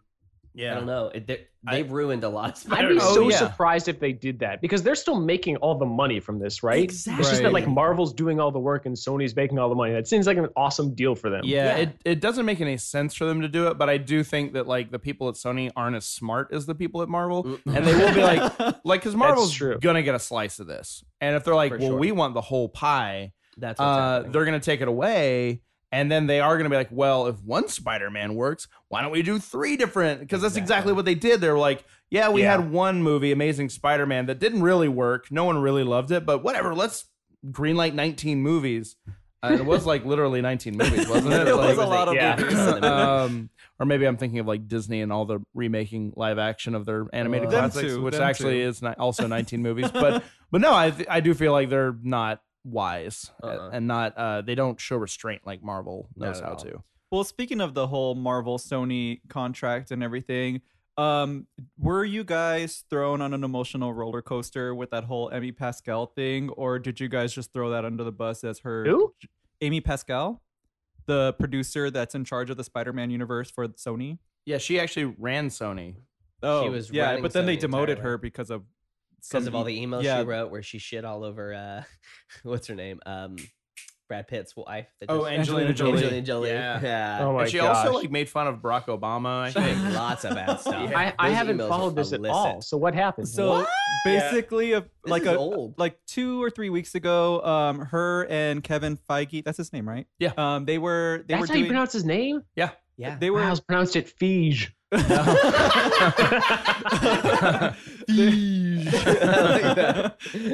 Yeah. I don't know. It, they- I- they've ruined a lot of I'd Spider-Man. be Oh, so yeah. surprised if they did that because they're still making all the money from this, right? Exactly. It's just that like Marvel's doing all the work and Sony's making all the money. That seems like an awesome deal for them. Yeah, Yeah. It, it doesn't make any sense for them to do it, but I do think that like the people at Sony aren't as smart as the people at Marvel, Mm. and they will be like, like because Marvel's true. gonna get a slice of this, and if they're like, For well, sure. we want the whole pie, That's what's uh, they're gonna take it away, and then they are gonna be like, well, if one Spider-Man works, why don't we do three different? Because that's exactly Exactly. what they did. They're like, yeah, we Yeah. had one movie, Amazing Spider-Man, that didn't really work. No one really loved it, but whatever. Let's greenlight 19 movies. Uh, it was like literally 19 movies, wasn't it? It was Like- a lot of Yeah. movies. um, or maybe I'm thinking of like Disney and all the remaking live action of their animated Uh, Them classics, too, which them actually too. is not, also 19 movies. But but no, I th- I do feel like they're not wise Uh-uh. and not uh, they don't show restraint like Marvel knows how all. to. Well, speaking of the whole Marvel Sony contract and everything, um, were you guys thrown on an emotional roller coaster with that whole Amy Pascal thing, or did you guys just throw that under the bus as her Who? Amy Pascal, the producer that's in charge of the Spider-Man universe for Sony? Yeah, she actually ran Sony. Oh, was yeah, but then they demoted entirely. her because of because of all the emails yeah. she wrote where she shit all over uh what's her name um Brad Pitt's wife that Oh, just- Angelina Jolie. Angelina Jolie Yeah. yeah, Oh my and she gosh. also like made fun of Barack Obama. I think. lots of bad stuff I, I haven't followed were this at all. So what happened? So What? basically, a, like a old like two or three weeks ago, um, her and Kevin Feige, that's his name, right? Yeah. Um, they were they that's were how doing you pronounce his name? yeah Yeah. they were Miles pronounced it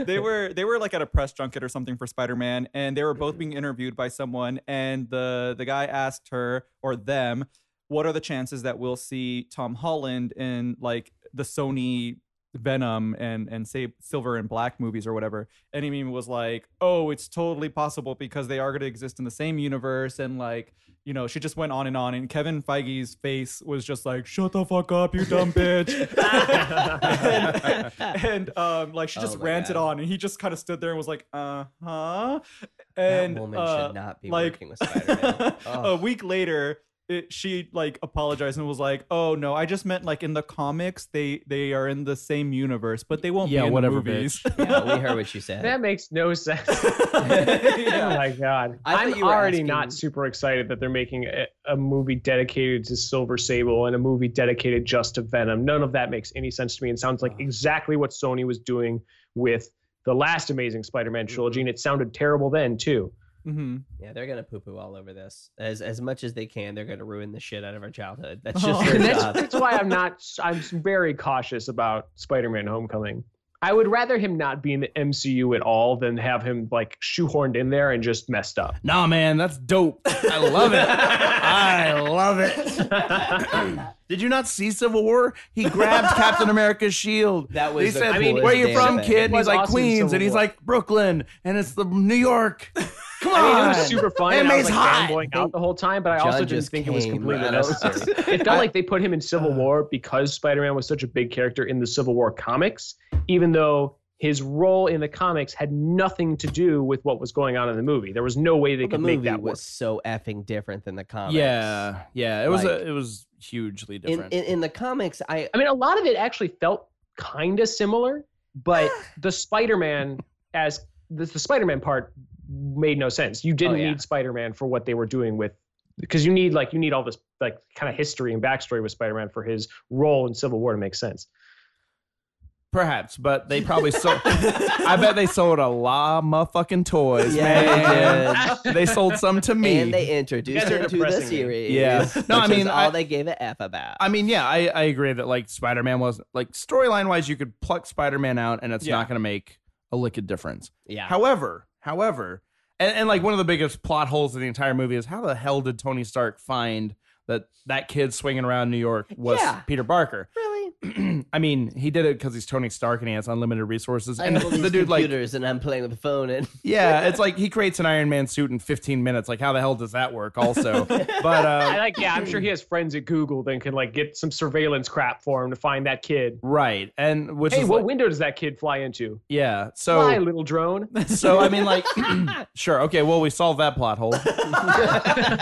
They were they were like at a press junket or something for Spider-Man and they were both being interviewed by someone and the the guy asked her or them what are the chances that we'll see Tom Holland in like the Sony Venom and and say Silver and Black movies or whatever and Amy was like oh it's totally possible because they are going to exist in the same universe and like you know she just went on and on and Kevin Feige's face was just like shut the fuck up you dumb bitch and, and um like she Oh just my ranted God. on and he just kind of stood there and was like uh-huh that and woman uh, should not be like working with Spider-Man a Oh. week later it, she like apologized and was like oh no i just meant like in the comics they they are in the same universe but they won't Yeah, be in whatever, the movies yeah we heard what you said That makes no sense. Yeah. Oh my god! I I'm already asking- not super excited that they're making a, a movie dedicated to Silver Sable and a movie dedicated just to Venom. None of that makes any sense to me, and sounds like exactly what Sony was doing with the last Amazing Spider-Man trilogy, mm-hmm. and it sounded terrible then too. Hmm yeah they're gonna poo poo all over this as as much as they can they're gonna ruin the shit out of our childhood that's Oh. just their that's, job that's why I'm not. I'm very cautious about Spider-Man: Homecoming. I would rather him not be in the MCU at all than have him like shoehorned in there and just messed up. Nah, man, that's dope. I love it. I love it. Did you not see Civil War? He grabbed Captain America's shield. That was He the said, I mean, "Where you from, kid?" And he's like awesome Queens, Civil and he's War. like Brooklyn, and it's the New York. Come on, I mean, it was super fun. and I was like hot. fanboying out the whole time, but I also didn't just think it was completely right necessary. it felt like they put him in Civil uh. War because Spider-Man was such a big character in the Civil War comics, even though his role in the comics had nothing to do with what was going on in the movie. There was no way they Well, the could make movie that work. was so effing different than the comics Yeah, yeah, it was Like- a, it was hugely in, different. in in the comics i I mean, a lot of it actually felt kind of similar, but ah. the Spider-Man as the, the Spider-Man part made no sense. You didn't Oh, yeah. need Spider-Man for what they were doing with because you need like you need all this like kind of history and backstory with Spider-Man for his role in Civil War to make sense. Perhaps, but they probably sold. I bet they sold a lot of motherfucking toys, Yeah, man. They sold some to me. And they introduced her to the depressing me. series. Yeah. No, I which is mean, all I- they gave it F about. I mean, yeah, I, I agree that like Spider Man was like storyline wise, you could pluck Spider Man out and it's Yeah. not going to make a lick of difference. yeah. However, however, and, and like one of the biggest plot holes of the entire movie is how the hell did Tony Stark find that that kid swinging around New York was Yeah. Peter Parker? really? I mean, he did it because he's Tony Stark and he has unlimited resources. I And have all the these dude like computers and I'm playing with the phone and Yeah, it's like he creates an Iron Man suit in 15 minutes. Like, how the hell does that work? Also, but I uh, like, yeah, I'm sure he has friends at Google that can like get some surveillance crap for him to find that kid. right, and which Hey, is what like- window does that kid fly into? yeah. Fly, So, little drone. so I mean, like, sure, okay. Well, we solved that plot hole.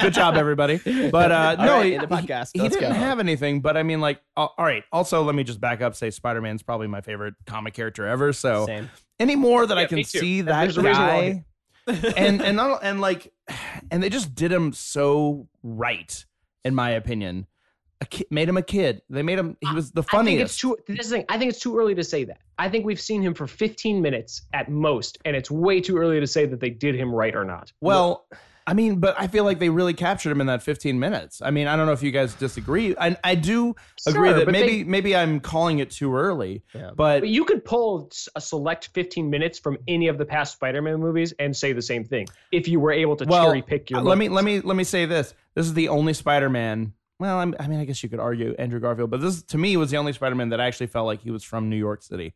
Good job, everybody. But uh, All no, right, he, end the podcast. he Let's didn't go. have anything. But I mean, like, uh, all right. Also, let me just back up. Say, Spider Man's probably my favorite comic character ever. So, Same. any more that I can see And that there's guy, and and not, and like, and they just did him so right, in my opinion. A ki- made him a kid. They made him. He was the funniest. I think it's too. This is the thing. I think it's too early to say that. I think we've seen him for 15 minutes at most, and it's way too early to say that they did him right or not. Well, I mean, but I feel like they really captured him in that 15 minutes. I mean, I don't know if you guys disagree. I, I do agree that maybe they- maybe I'm calling it too early. Yeah. But But you could pull a select 15 minutes from any of the past Spider-Man movies and say the same thing if you were able to well, cherry pick your. uh, let me let me let me say this. This is the only Spider-Man. Well, I'm, I mean, I guess you could argue Andrew Garfield, but this to me was the only Spider-Man that actually felt like he was from New York City.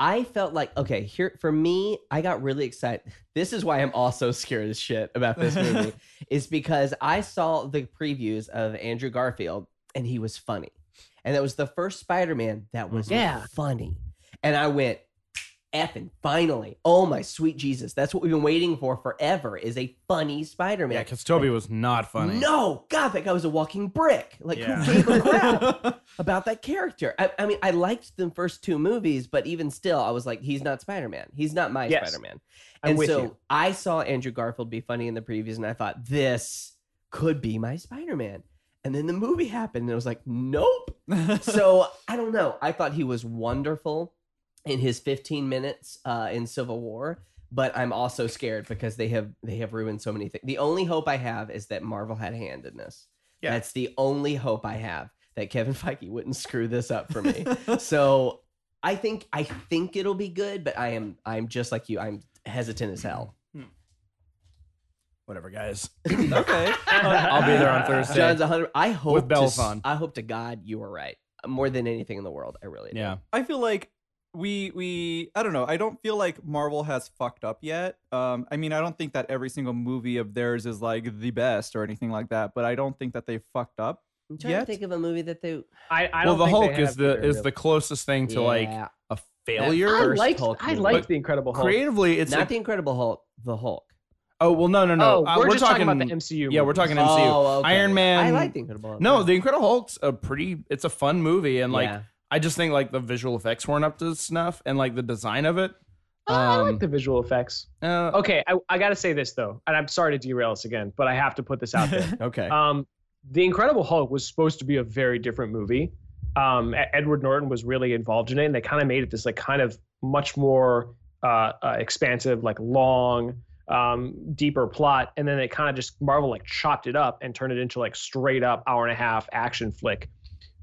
I felt like okay, here for me, I got really excited. This is why I'm also scared as shit about this movie, is because I saw the previews of Andrew Garfield and he was funny, and that was the first Spider-Man that was Yeah. funny, and I went, effing finally, oh my sweet Jesus, that's what we've been waiting for forever is a funny Spider-Man. Yeah, because Tobey was not funny. No, God, that guy was a walking brick. Like, Yeah. who gave a crap about that character? I, I mean, I liked the first two movies, but even still, I was like, he's not Spider Man. He's not my Yes. Spider Man. I'm And with so you. I saw Andrew Garfield be funny in the previews, and I thought, this could be my Spider Man. And then the movie happened, and I was like, nope. so I don't know. I thought he was wonderful in his 15 minutes uh, in Civil War, but I'm also scared because they have they have ruined so many things. The only hope I have is that Marvel had a hand in this. Yeah. That's the only hope I have that Kevin Feige wouldn't screw this up for me. so I think I think it'll be good, but I am I'm just like you. I'm hesitant as hell. Whatever, guys. okay. I'll be there on Thursday. John's 100. I hope With to bells s- on. I hope to God you are right. More than anything in the world, I really do. Yeah. I feel like we we I don't know. I don't feel like Marvel has fucked up yet. Um, I mean, I don't think that every single movie of theirs is like the best or anything like that. But I don't think that they fucked up. I'm trying Yet? to think of a movie that they I, I well, don't the think Hulk is the either, is the closest thing to like a failure. I first liked Hulk I movie. liked the Incredible Hulk. Creatively, it's not like, the Incredible Hulk, the Hulk. oh well, no, no, no. Oh, Uh, we're, we're just talking, talking about the MCU. Yeah, we're talking MCU. Oh, okay. Iron Man. I like the Incredible Hulk. No, the Incredible Hulk's a pretty. It's a fun movie, and like Yeah. I just think like the visual effects weren't up to snuff, and like the design of it. Oh, I Um, like the visual effects. Uh, Okay, I, I got to say this though, and I'm sorry to derail us again, but I have to put this out there. okay. Um, the Incredible Hulk was supposed to be a very different movie. Um, Edward Norton was really involved in it, and they kind of made it this like kind of much more uh, uh, expansive, like long, um, deeper plot, and then they kind of just Marvel like chopped it up and turned it into like straight up hour and a half action flick,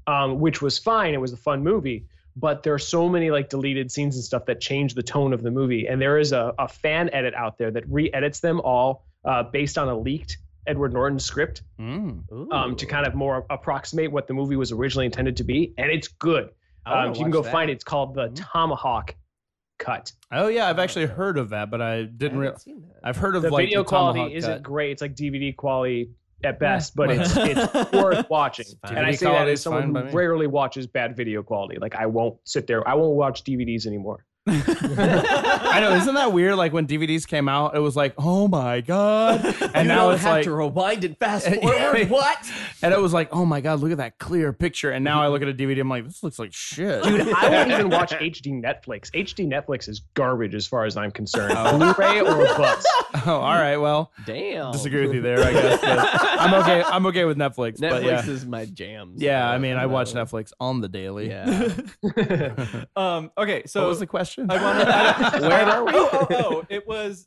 um, which was fine. It was a fun movie, but there are so many like deleted scenes and stuff that change the tone of the movie, and there is a, a fan edit out there that re-edits them all uh, based on a leaked Edward Norton script mm. um, to kind of more approximate what the movie was originally intended to be, and it's good. Um, you can go that. find it. It's called the Mhm. Tomahawk Cut. Oh yeah, I've actually heard of that, but I I didn't. haven't Real- seen that. I've heard of The like video the quality isn't cut. great. It's like DVD quality at best, but it's it's worth watching. It's. And I DVD say that as someone who rarely watches bad video quality. Like I won't sit there. I won't watch DVDs anymore. I know, isn't that weird? Like when DVDs came out, it was like, oh my god, and you now don't it's have like, to rewind and fast forward. what? and it was like, oh my god, look at that clear picture. And now I look at a DVD, I'm like, this looks like shit, Dude, I won't even watch HD Netflix. HD Netflix is garbage as far as I'm concerned. Blu-ray or bust. oh, all right, well, Damn. disagree with you there, I guess. But I'm okay. I'm okay with Netflix. Netflix but yeah, is my jam. so yeah. I mean, I watch know. Netflix on the daily. Yeah. um. Okay. So what was the question? I wanted. I don't, Where are we? Oh, oh, oh, it was.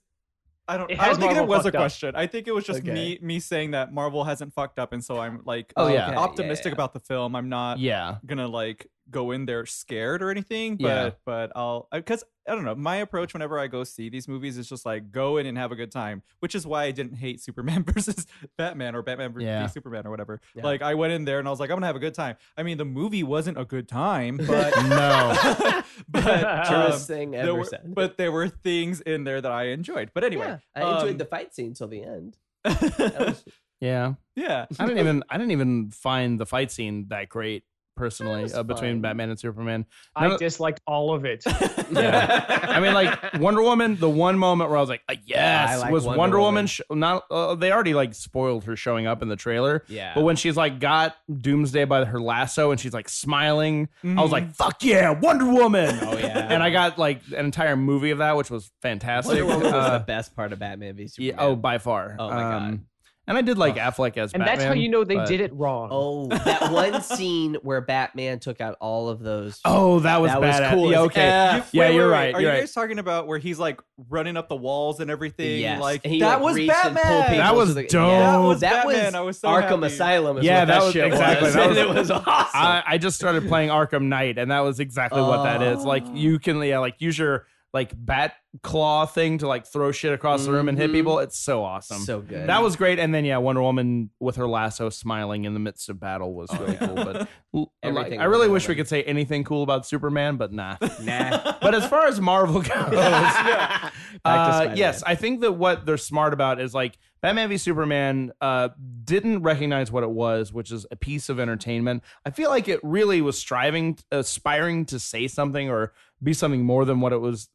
I don't. It I has don't think it Marvel was a fucked up. question. I think it was just Okay. me me saying that Marvel hasn't fucked up, and so I'm like, Oh, yeah. Okay, optimistic yeah, yeah. about the film. I'm not yeah, gonna like go in there scared or anything. But Yeah. but I'll because I don't know. My approach whenever I go see these movies is just like go in and have a good time, which is why I didn't hate Superman versus Batman or Batman versus Yeah. Superman or whatever. Yeah. Like I went in there and I was like, I'm gonna have a good time. I mean, the movie wasn't a good time, but no. but Truest um, thing there ever were, said. but there were things in there that I enjoyed. But anyway, yeah, I enjoyed um, the fight scene till the end. That was- Yeah, yeah. I didn't even I didn't even find the fight scene that great personally uh, between fine. Batman and Superman. I None of- disliked all of it. Yeah. I mean, like Wonder Woman. The one moment where I was like, uh, "Yes," I like was Wonder Wonder, Woman. Woman. sh- not uh, they already like spoiled her showing up in the trailer. yeah. But when she's like got Doomsday by her lasso and she's like smiling, I was like, "Fuck yeah, Wonder Woman!" oh yeah. And I got like an entire movie of that, which was fantastic. Wonder Woman was Uh, the best part of Batman v Superman. yeah, oh, by far. Oh, my God. Um, And I did like Affleck as and Batman. that's how you know they but- did it wrong. Oh, that one scene where Batman took out all of those. Oh, that was That was badass. cool Yeah, as okay. F. Yeah, Wait, you're wait, right. Are you're you right. guys talking about where he's like running up the walls and everything? Yes. Like And he, that like, was reached and pulled Batman. That was to the- dope. That was that Batman. was I was so Arkham happy. Asylum. Is Yeah, what that that, was- shit exactly. Was. That and was- it was awesome. I, I just started playing Arkham Knight, and that was exactly what that is. Like Oh. you can yeah, like use your like bat claw thing to like throw shit across the room and hit Mhm. people. It's so awesome. so good. that was great. And then yeah, Wonder Woman with her lasso smiling in the midst of battle was Oh, really cool. But l- like, Everything I really wish we could say anything cool about Superman, but nah. nah. but as far as Marvel goes, uh, Spider-Man. yes, I think that what they're smart about is like Batman v Superman uh, didn't recognize what it was, which is a piece of entertainment. I feel like it really was striving, aspiring to say something or be something more than what it was.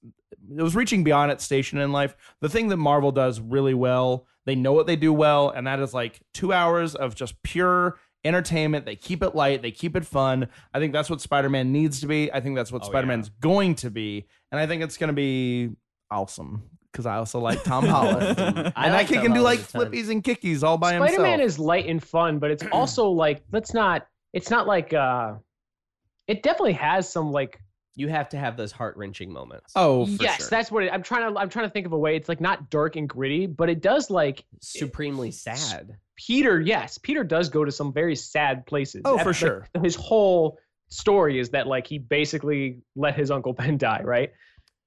It was reaching beyond its station in life. The thing that Marvel does really well, they know what they do well, and that is like two hours of just pure entertainment. They keep it light, they keep it fun. I think that's what Spider Man needs to be. I think that's what Oh, Spider Man's going to be, and I think it's going to be awesome because I also like Tom Holland. I and I like can, can do like Holland a ton. flippies and kickies all by himself. Spider Man is light and fun, but it's also like let's not. It's not like. uh It definitely has some like. You have to have those heart wrenching moments. oh, for yes, sure. that's what it, I'm trying to. I'm trying to think of a way. It's like not dark and gritty, but it does like supremely sad. Peter. Yes, Peter does go to some very sad places. Oh, That- for like, sure. His whole story is that like he basically let his uncle Ben die, right?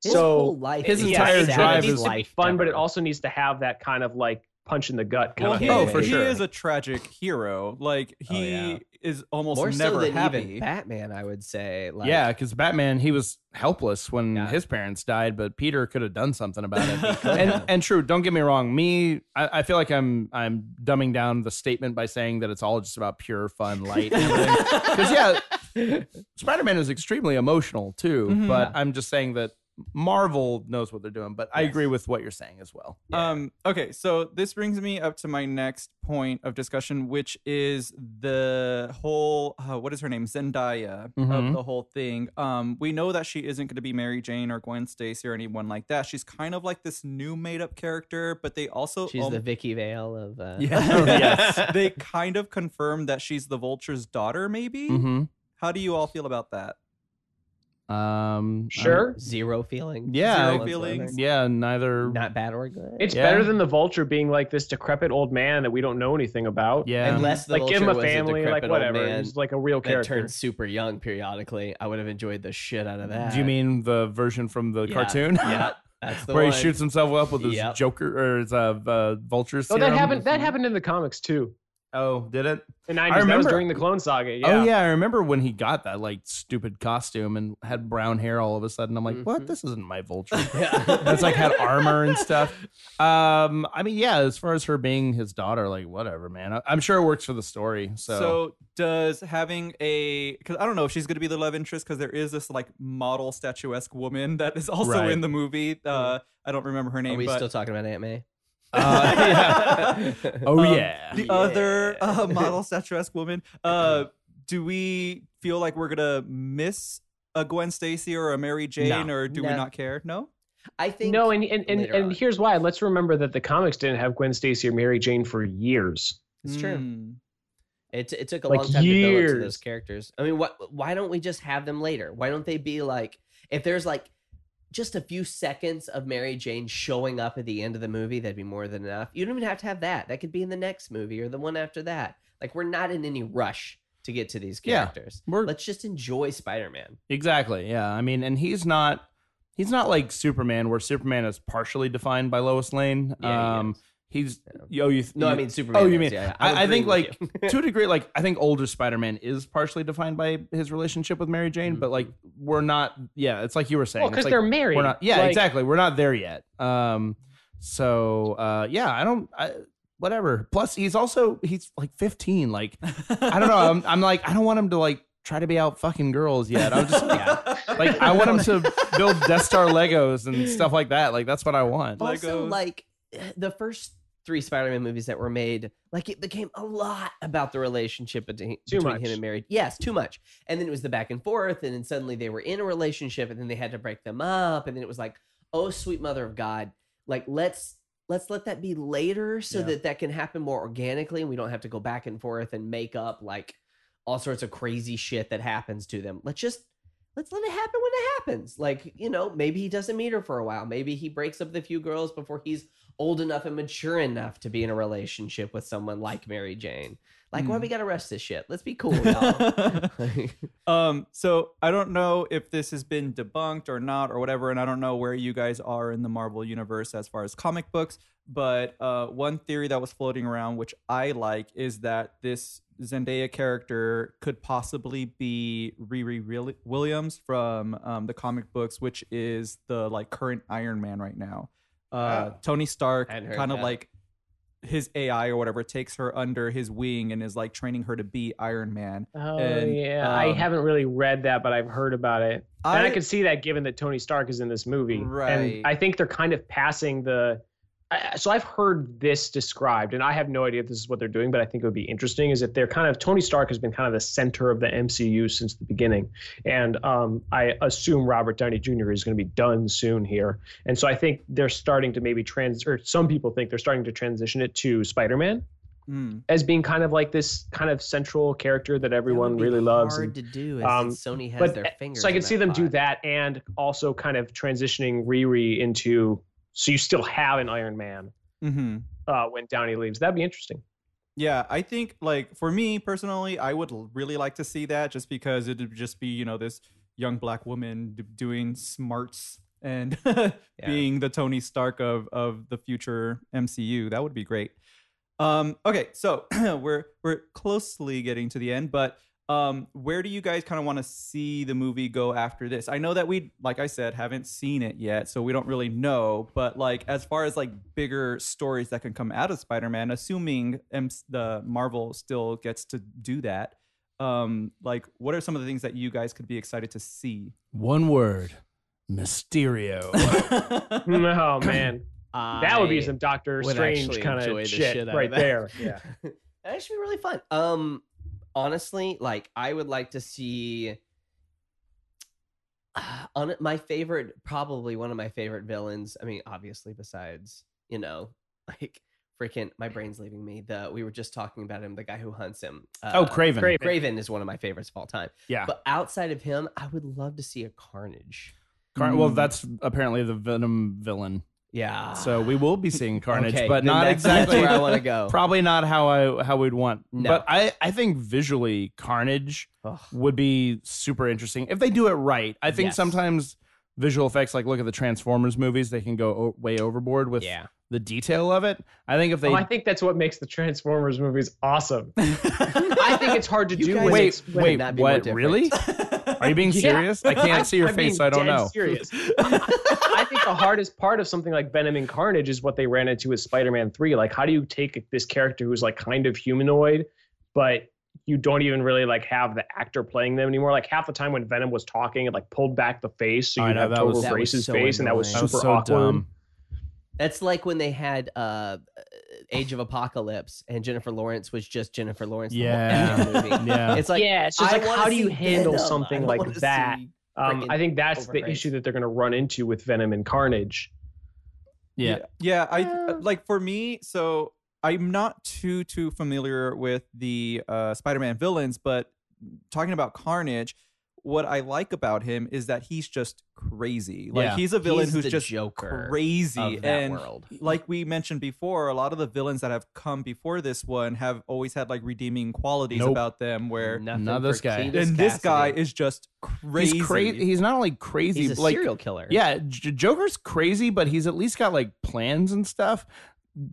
His so whole life, his entire the it drive saddest needs is to be life fun, but it also needs to have that kind of like punch in the gut kind Well, of he, thing. Oh, for he sure. is a tragic hero. Like he yeah. is almost more so never than happy. even Batman. I would say. Like, yeah, because Batman he was helpless when Yeah. his parents died, but Peter could have done something about it. and and true, don't get me wrong. Me, I, I feel like I'm I'm dumbing down the statement by saying that it's all just about pure fun, light. Because yeah, Spider Man is extremely emotional too. Mhm. But I'm just saying that Marvel knows what they're doing. But I Yes. agree with what you're saying as well. Um, okay, so this brings me up to my next point of discussion, which is the whole uh, what is her name, Zendaya Mhm. of the whole thing. Um, we know that she isn't going to be Mary Jane or Gwen Stacy or anyone like that. She's kind of like this new made up character, but they also she's um, the Vicki Vale of. Uh, yes. they kind of confirmed that she's the Vulture's daughter. Maybe. Mm-hmm. How do you all feel about that? Um, Sure. Zero feeling. Yeah, Zero whatsoever. feelings. Yeah, neither. Not bad or good. It's Yeah. better than the vulture being like this decrepit old man that we don't know anything about. yeah. Unless the like give him a Vulture was family, like decrepit old whatever. man He's like a real that character. turns super young periodically. I would have enjoyed the shit out of that. Do you mean the version from the Yeah. cartoon? Yeah, that's the Where one. he shoots himself up with his Yep. Joker or his uh, uh, vulture Oh, serum? that happened. That happened in the comics too. Oh, did it? The 90s. That remember- was during the Clone Saga. Yeah. Oh yeah, I remember when he got that like stupid costume and had brown hair all of a sudden. I'm like, what? Mhm. This isn't my vulture. Yeah. That's like had armor and stuff. Um, I mean, yeah, as far as her being his daughter, like whatever, man. I, I'm sure it works for the story. So, So, does having a because I don't know if she's going to be the love interest because there is this like model statuesque woman that is also Right. in the movie. Uh, I don't remember her name, Are we but still talking about Aunt May? Uh, yeah. oh Um, yeah. the Yeah. other uh, model statuesque woman. Uh, do we feel like we're gonna miss a Gwen Stacy or a Mary Jane, No. or do we not care? No. I think No, and and, and, and here's why. Let's remember that the comics didn't have Gwen Stacy or Mary Jane for years. it's true. Mm. It, it took a Like long time to build up to those characters. I mean, what? Why don't we just have them later? Why don't they be like, if there's like just a few seconds of Mary Jane showing up at the end of the movie, that'd be more than enough. You don't even have to have that. That could be in the next movie or the one after that. Like we're not in any rush to get to these Yeah. characters. We're Let's just enjoy Spider-Man. exactly. Yeah. I mean, and he's not. He's not like Superman, where Superman is partially defined by Lois Lane. Yeah, he um, is. He's Yeah. yo. You, No, I mean Superman. Oh, you is, mean- yeah, I- I'm I think, like to a degree, like I think older Spider-Man is partially defined by his relationship with Mary Jane, but like we're not. Yeah, it's like you were saying. Well, because like, they're married. We're not. Yeah, Like, exactly. We're not there yet. Um. So uh, yeah, I don't. I, whatever. Plus, he's also he's like 15. Like I don't know. I'm, I'm like I don't want him to like try to be out fucking girls yet. I'm just like I want him to build Death Star Legos and stuff like that. Like that's what I want. also Legos. like the first three Spider-Man movies that were made, like it became a lot about the relationship between, between him and Mary. Yes, too much. And then it was the back and forth, and then suddenly they were in a relationship, and then they had to break them up, and then it was like, oh sweet mother of God, like let's let's let that be later so Yeah. that that can happen more organically, and we don't have to go back and forth and make up like all sorts of crazy shit that happens to them. Let's just let's let it happen when it happens. Like, you know, maybe he doesn't meet her for a while. Maybe he breaks up with a few girls before he's old enough and mature enough to be in a relationship with someone like Mary Jane. Like, why Mm. we gotta rush this shit? Let's be cool, y'all. um, so I don't know if this has been debunked or not or whatever, and I don't know where you guys are in the Marvel universe as far as comic books. But uh, one theory that was floating around, which I like, is that this Zendaya character could possibly be Riri Williams from um, the comic books, which is the like current Iron Man right now. Uh, Oh. Tony Stark kind of that. like his AI or whatever takes her under his wing and is like training her to be Iron Man. Oh And, yeah, I um, haven't really read that, but I've heard about it, and I I- could see that given that Tony Stark is in this movie, Right. And I think they're kind of passing the. I, so I've heard this described, and I have no idea if this is what they're doing, but I think it would be interesting. Is that they're kind of Tony Stark has been kind of the center of the MCU since the beginning, and um, I assume Robert Downey Jr. is going to be done soon here, and so I think they're starting to maybe trans, or some people think they're starting to transition it to Spider-Man Mm. as being kind of like this kind of central character that That everyone be really loves. Hard to do. Um, Sony has but their fingers. so I can see them do that and also kind of transitioning Riri into so you still have an Iron Man hmm uh, when Downey leaves. That'd be interesting. Yeah, I think like for me personally, I would really like to see that just because it would just be you know this young black woman d- doing smarts and being the Tony Stark of of the future MCU. That would be great. Um, okay, so we're we're closely getting to the end, but um, where do you guys kind of want to see the movie go after this? I know that we, like I said, haven't seen it yet, so we don't really know. But like, as far as like bigger stories that can come out of Spider-Man, assuming M- the Marvel still gets to do that, um, like, what are some of the things that you guys could be excited to see? One word, Mysterio. oh man, that would be some Doctor would Strange kind of the shit, shit out right that. there. Yeah. That should be really fun. Um, honestly, like I would like to see. On my favorite, probably one of my favorite villains. I mean, obviously, besides you know, like freaking, my brain's leaving me. The we were just talking about him, the guy who hunts him. Uh, oh, Kraven. Kraven. Kraven is one of my favorites of all time. Yeah. But outside of him, I would love to see a Carnage. Car- Well, Mm. that's apparently the Venom villain. Yeah. So we will be seeing Carnage, Okay, but then not that's- exactly that's where I want to go. Probably not how I how we'd want. No. But I I think visually Carnage Ugh. would be super interesting if they do it right. I think Yes. sometimes visual effects. Like look at the Transformers movies; they can go o- way overboard with Yeah. the detail of it. I think if they Oh, I think that's what makes the Transformers movies awesome. I think it's hard to You do guys when wait, it's could wait, not be more what? different. Really? Are you being Yeah. serious? I can't see your I'm face, being so I don't dead know. Serious. I think the hardest part of something like Venom and Carnage is what they ran into with Spider-Man 3. Like, how do you take this character who's like kind of humanoid, but you don't even really like have the actor playing them anymore? Like half the time when Venom was talking, it like pulled back the face, so I you know, have that total was- Grace's so face, and that was annoying. super That was so awkward. dumb. That's like when they had uh, Age of Apocalypse and Jennifer Lawrence was just Jennifer Lawrence. the whole Yeah. movie. Yeah. It's like yeah, it's just I like how do you handle Venom. Something like that? see Um, I think that's the overpraised. issue that they're going to run into with Venom and Carnage. yeah. yeah i like for me so i'm not too too familiar with the uh spider-man villains but talking about carnage what i like about him is that he's just crazy like Yeah. he's a villain He's who's the just Joker crazy of that and world. like we mentioned before a lot of the villains that have come before this one have always had like redeeming qualities Nope. about them where Nothing Not for this guy. Cletus and this guy is just crazy He's crazy. He's not only crazy, he's a like serial killer. yeah, J- Joker's crazy, but he's at least got like plans and stuff.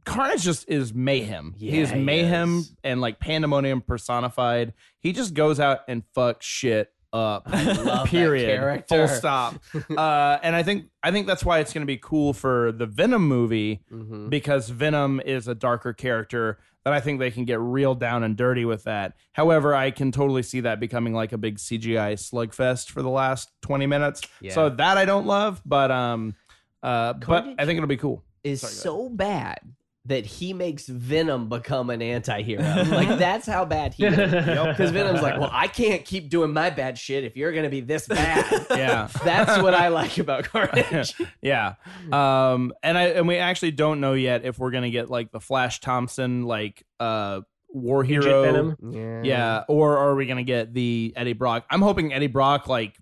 Carnage just is mayhem. he is Yeah, he mayhem is. and like pandemonium personified. He just goes out and fucks shit up. I love that Period. character. Full stop. uh, and I think I think that's why it's going to be cool for the Venom movie Mhm. because Venom is a darker character that I think they can get real down and dirty with that. However, I can totally see that becoming like a big CGI slugfest for the last 20 minutes. Yeah. So that I don't love, but um uh but I think it'll be cool. is Sorry, so bad that he makes Venom become an anti-hero. like that's how bad he is. Because Venom's like, well, I can't keep doing my bad shit if you're gonna be this bad. Yeah. That's what I like about Carnage. yeah. Um and I and we actually don't know yet if we're going to get like the Flash Thompson like uh war hero Venom. Yeah. Yeah, or are we gonna get the Eddie Brock? I'm hoping Eddie Brock like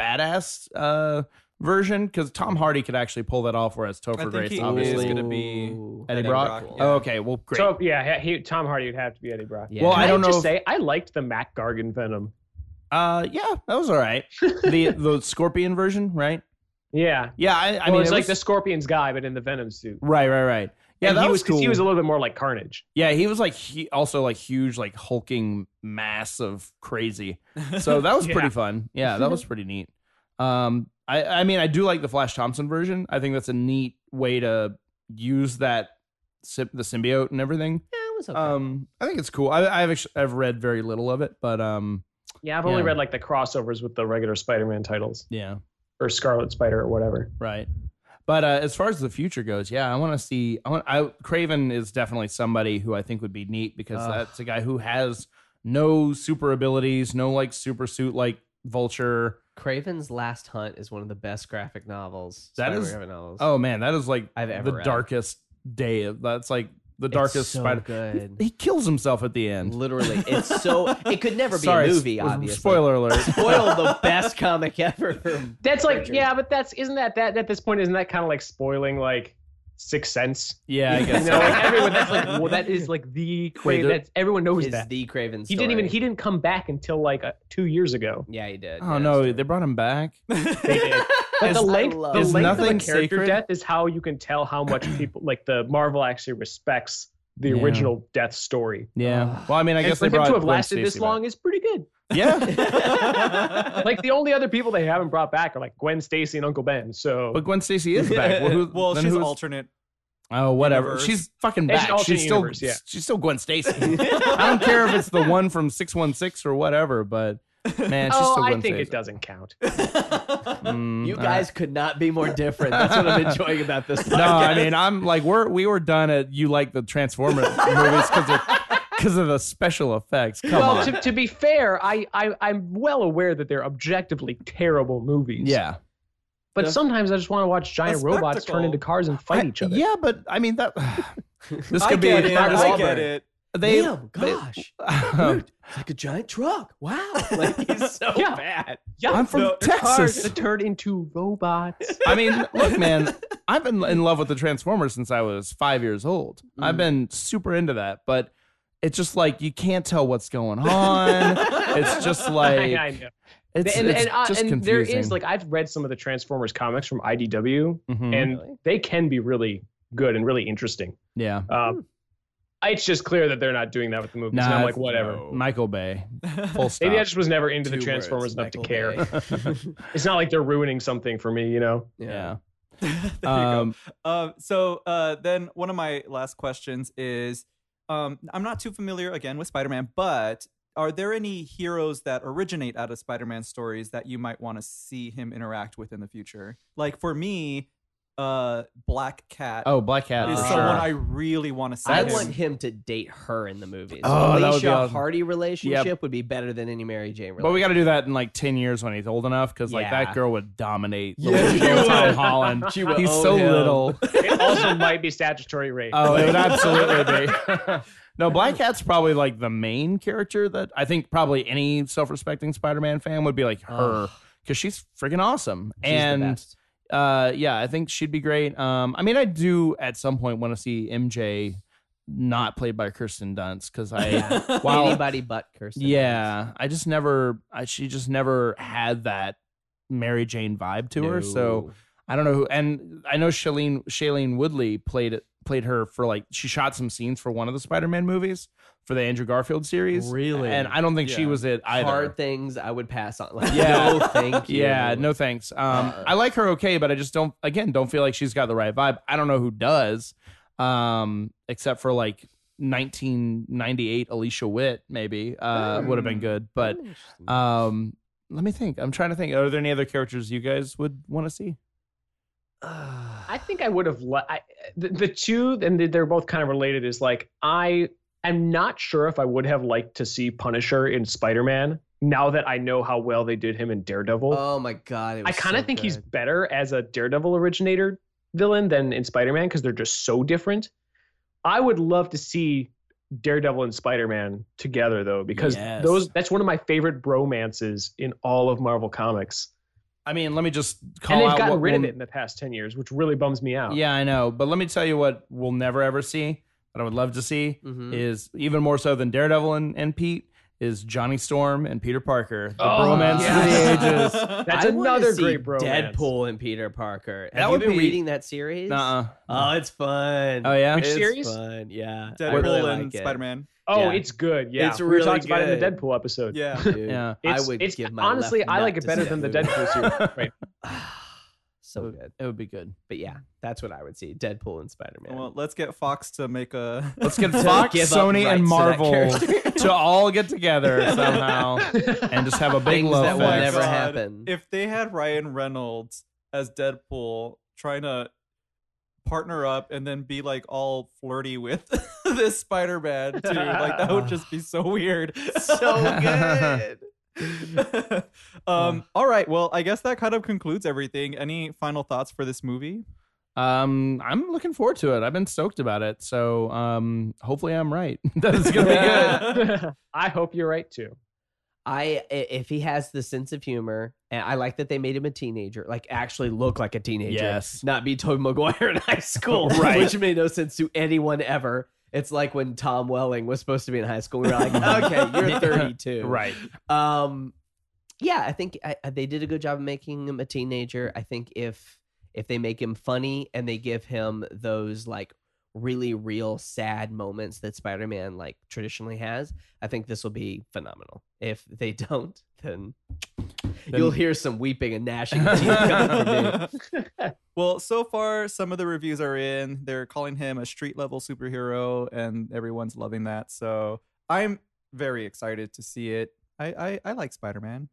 badass uh version because Tom Hardy could actually pull that off. Whereas Topher Grace, he obviously, is gonna be Eddie, Eddie Brock. Brock, Oh, okay, well, great. So yeah, he, Tom Hardy would have to be Eddie Brock. Yeah. Well, Can I don't know Just if- say I liked the Mac Gargan Venom. uh, yeah, that was all right. the the Scorpion version, right? Yeah, Yeah, I, I well, mean, it's it like was- the Scorpions guy, but in the Venom suit. right, right, right. Yeah, And that he was, was 'cause cool. he was a little bit more like Carnage. yeah, he was like he also like huge, like hulking mass of crazy. So that was Yeah. pretty fun. Yeah, that was pretty neat. Um, I I mean, I do like the Flash Thompson version. I think that's a neat way to use that the symbiote and everything. Yeah, it was okay. Um, I think it's cool. I, I've actually, I've read very little of it, but um, Yeah, I've only Yeah. read like the crossovers with the regular Spider-Man titles yeah, or Scarlet Spider or whatever. right. But uh, as far as the future goes, yeah, I want to see. I want. I Kraven is definitely somebody who I think would be neat because Ugh. that's a guy who has no super abilities, no like super suit like Vulture. Kraven's Last Hunt is one of the best graphic novels. That Spider is- graphic novels. Oh man, that is like I've ever the read. darkest day. Of, that's like the It's darkest so spider. good. He kills himself at the end. Literally, it's so. It could never be Sorry, a movie. s- Obviously, Spoiler alert. Spoil the best comic ever. from That's like Richard. yeah, but that's isn't that that at this point isn't that kind of like spoiling like Sixth Sense? yeah, I You guess. know, like everyone that's like well, that is like the Kraven. there- That's everyone knows Is that. the Kraven. He didn't even he didn't come back until like uh, two years ago. Yeah, he did. Oh Yeah, no, they brought him back. They did. But the length, love the Is length of nothing character sacred? death is how you can tell how much people like the Marvel actually respects the Yeah. original death story. Yeah. Ugh. Well, I mean, I and guess for they him brought to have Gwen lasted this Stacy back. long is pretty good. Yeah. like the only other people they haven't brought back are like Gwen Stacy and Uncle Ben. So but Gwen Stacy is back. Well, who, well she's who's- alternate Oh, whatever. universe. She's fucking Yeah, she's back. She's still universe, yeah. she's still Gwen Stacy. I don't care if it's the one from 616 or whatever, but man, she's oh, still I think Stacy. it doesn't count. Mm, You all guys could not be more different. That's what I'm enjoying about this. Podcast. No, I mean, I'm like we're we were done at you like the Transformers movies because because of the special effects. Come well, on. to, to be fair, I, I I'm well aware that they're objectively terrible movies. yeah. But The- sometimes I just want to watch giant robots spectacle. turn into cars and fight I- each other. Yeah, but I mean that this I could be get it Mark I Wahlberg. get it they Damn, they- gosh, Dude, it's like a giant truck. Wow, like he's so Yeah. bad. Yeah, I'm from the- the cars that turn into robots. I mean, look, man, I've been in love with the Transformers since I was five years old. I've Mm. been super into that, but it's just like you can't tell what's going on. it's just like I, I know. It's, and it's and, uh, just and confusing. there is like I've read some of the Transformers comics from IDW, Mhm. and Really? they can be really good and really interesting. yeah, Um, it's just clear that they're not doing that with the movies. and Nah, I'm like, whatever. no. Michael Bay. Full stop. Maybe I just was never into the Transformers words, enough to care. It's not like they're ruining something for me, you know. yeah. there you Um, go. Um, so uh, then one of my last questions is um, I'm not too familiar again with Spider Man, but are there any heroes that originate out of Spider Man stories that you might want to see him interact with in the future? Like for me, uh, Black Cat Oh, Black Cat. is for someone sure. I really want to see. I him. want him to date her in the movies. Oh, that would Felicia be awesome. Hardy relationship would be better than any Mary Jane relationship. But we got to do that in like ten years when he's old enough, because like Yeah. that girl would dominate. the Yeah, she Tom would. Holland. She would He's own so him. little. It also might be statutory rape. Oh, it would absolutely be. no, Black Cat's probably like the main character that I think probably any self-respecting Spider-Man fan would be like her because she's freaking awesome. She's the and best. Uh, yeah, I think she'd be great. Um, I mean, I do at some point want to see MJ not played by Kirsten Dunst because I, Yeah. while anybody but Kirsten. yeah, I just never, I, she just never had that Mary Jane vibe to her. So I don't know who, and I know Shailene Shailene Woodley played it, played her for like she shot some scenes for one of the Spider-Man movies for the Andrew Garfield series. Really? And I don't think she Yeah. was it either. hard things I would pass on. Like, Yeah. no, thank you. Yeah, no thanks. Um, Uh. I like her okay, but I just don't. Again, don't feel like she's got the right vibe. I don't know who does, um, except for like 1998 Alicia Witt, maybe uh, would have been good. But um, let me think. I'm trying to think. Are there any other characters you guys would want to see? I think I would have let I, the, the two, and they're both kind of related. Is like I am not sure if I would have liked to see Punisher in Spider Man. Now that I know how well they did him in Daredevil, Oh my god! it I kind of so think he's better as a Daredevil originator villain than in Spider Man because they're just so different. I would love to see Daredevil and Spider Man together though, because Yes. those that's one of my favorite bromances in all of Marvel Comics. I mean, let me just call and they've out gotten what rid of we'll- it in the past ten years, which really bums me out. Yeah, I know, but let me tell you what we'll never ever see. What I would love to see Mhm. is even more so than Daredevil and, and Pete is Johnny Storm and Peter Parker, the Oh, bromance yes. of the ages. That's I wanna another see great bromance. Deadpool and Peter Parker. That Have would you been be- reading that series? Nuh-uh. Oh, it's fun. Oh yeah. Which it's series? Fun. Yeah. I Deadpool really and like it. Spider Man. Oh, Yeah. it's good. Yeah, It's we really talked about it in the. Deadpool episode. Yeah. Dude, Yeah. It's, I would it's give my honestly, left I like it better than the. Deadpool series. Right. so good. It would be good. But yeah, that's what I would see. Deadpool and Spider Man. Well, let's get Fox to make a. Let's get To Fox, give Sony, and rights to Marvel to all get together somehow and just have a big Things love that will fest. never God. happen. If they had Ryan Reynolds as Deadpool trying to partner up and then be like all flirty with this Spider Man too, like that would just be so weird. so good. um, all right. Well, I guess that kind of concludes everything. Any final thoughts for this movie? Um, I'm looking forward to it. I've been stoked about it. So um, hopefully I'm right. That's gonna be good. I hope you're right too. I i- if he has the sense of humor, and I like that they made him a teenager, like actually look like a teenager, Yes. not be Tobey Maguire in high school, Right. Which made no sense to anyone ever. It's like when Tom Welling was supposed to be in high school. We were like, okay, you're 32, Right. Um, yeah, I think I, I- they did a good job of making him a teenager. I think if if they make him funny and they give him those like really real sad moments that Spider-Man like traditionally has, I think this will be phenomenal. If they don't, then, you'll hear some weeping and gnashing of teeth coming from me. Well, so far, some of the reviews are in. They're calling him a street level superhero, and everyone's loving that. So I'm very excited to see it. I I, I like Spider Man.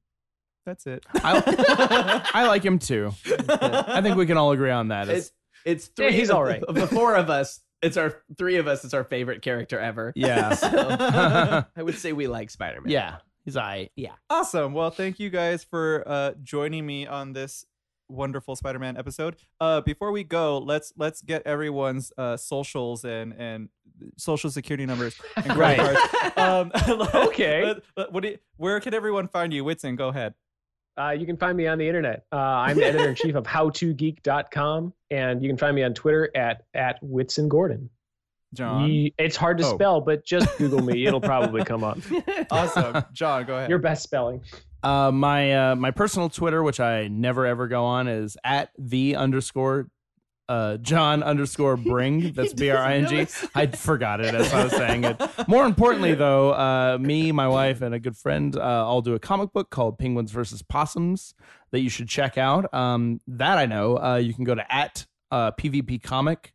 That's it. I, I like him too. I think we can all agree on that. It's it's Yeah, three. he's all right. Of the four of us, it's our three of us. It's our favorite character ever. yeah. So, I would say we like Spider-Man. yeah. He's I. Yeah. Awesome. Well, thank you guys for uh, joining me on this wonderful Spider-Man episode. Uh, before we go, let's let's get everyone's uh, socials and and social security numbers and credit Right. cards. Um, Okay. let- let- what do you, where can everyone find you? Whitson, go ahead. Uh, you can find me on the internet. Uh, I'm the editor in chief of howtogeek.com, and you can find me on Twitter at at Whitson Gordon. John. Ye- It's hard to Oh. spell, but just Google me; it'll probably come up. awesome. John, go ahead. Your best spelling. Uh, my uh, my personal Twitter, which I never ever go on, is at the underscore uh, John underscore Bring. That's B R I N G. I forgot it as I was saying it. More importantly, though, uh, me, my wife, and a good friend uh, all do a comic book called Penguins versus Possums that you should check out. Um, that I know. Uh, you can go to at uh, PvP Comic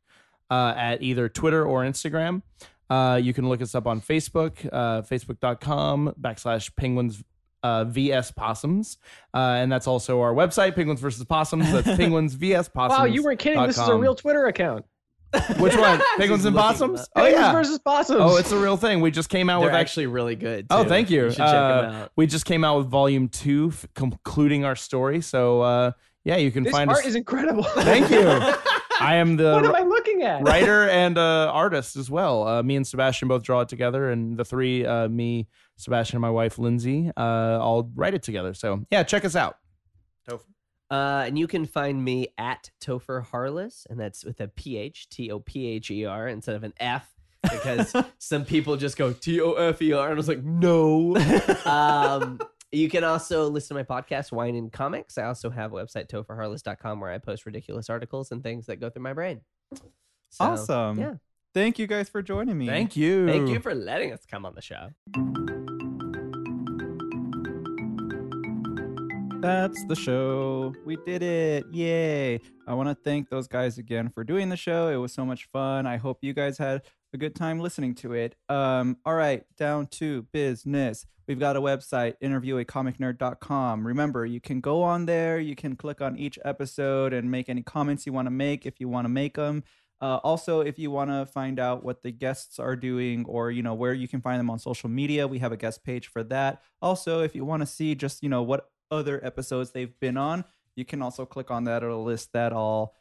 uh, at either Twitter or Instagram. Uh, you can look us up on Facebook, uh, facebook.com backslash penguins uh, vs possums. Uh, and that's also our website, penguins versus possums. That's penguins vs possums. Wow, you weren't kidding. This is a real Twitter account. Which one? Penguins and possums? up. Oh, Penguins yeah. versus possums. Oh, it's a real thing. We just came out They're with actually really good. Oh, thank you. You should check Uh, them out. We just came out with volume two, f- concluding our story. So, uh, yeah, you can find this find art us. is incredible. Thank you. I am the what am I looking at? writer and uh, artist as well. Uh, me and Sebastian both draw it together, and the three, uh, me, Sebastian, and my wife Lindsay, uh, all write it together. So yeah, check us out. Uh, and you can find me at Topher Harless, and that's with a P H T O P H E R instead of an F, because some people just go T O F E R, and I was like, no. um, you can also listen to my podcast, Wine and Comics. I also have a website, topherharless.com, where I post ridiculous articles and things that go through my brain. So, awesome. Yeah. Thank you guys for joining me. Thank you. Thank you for letting us come on the show. That's the show. We did it. Yay. I want to thank those guys again for doing the show. It was so much fun. I hope you guys had a good time listening to it. Um, all right, down to business. We've got a website, interviewacomicnerd.com. Remember, you can go on there, you can click on each episode and make any comments you want to make if you want to make them. Uh, also, if you want to find out what the guests are doing or, you know, where you can find them on social media, we have a guest page for that. Also, if you want to see just, you know, what other episodes they've been on, you can also click on that. It'll list that all,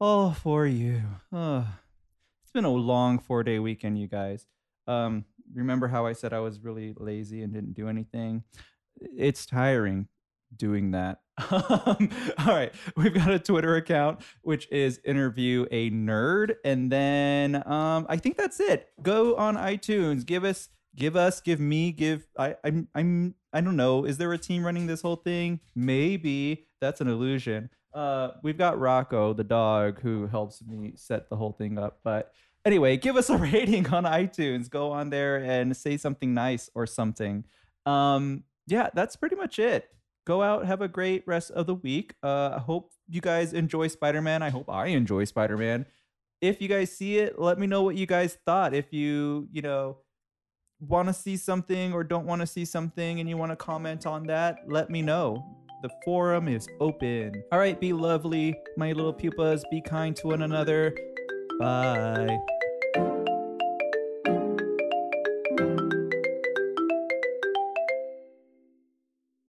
all for you. Ugh. it's been a long four day weekend, you guys. Um, remember how I said I was really lazy and didn't do anything? It's tiring doing that. Um, all right, we've got a Twitter account which is interview a nerd, and then um, I think that's it. Go on iTunes, give us, give us, give me, give. I, I'm, I'm, I don't know. Is there a team running this whole thing? Maybe that's an illusion. Uh, we've got Rocco, the dog, who helps me set the whole thing up, but. Anyway, give us a rating on iTunes. Go on there and say something nice or something. Um, yeah, that's pretty much it go out have a great rest of the week uh i hope you guys enjoy spider-man i hope i enjoy spider-man if you guys see it let me know what you guys thought if you you know want to see something or don't want to see something and you want to comment on that let me know. The forum is open. All right be lovely my little pupas be kind to one another. Bye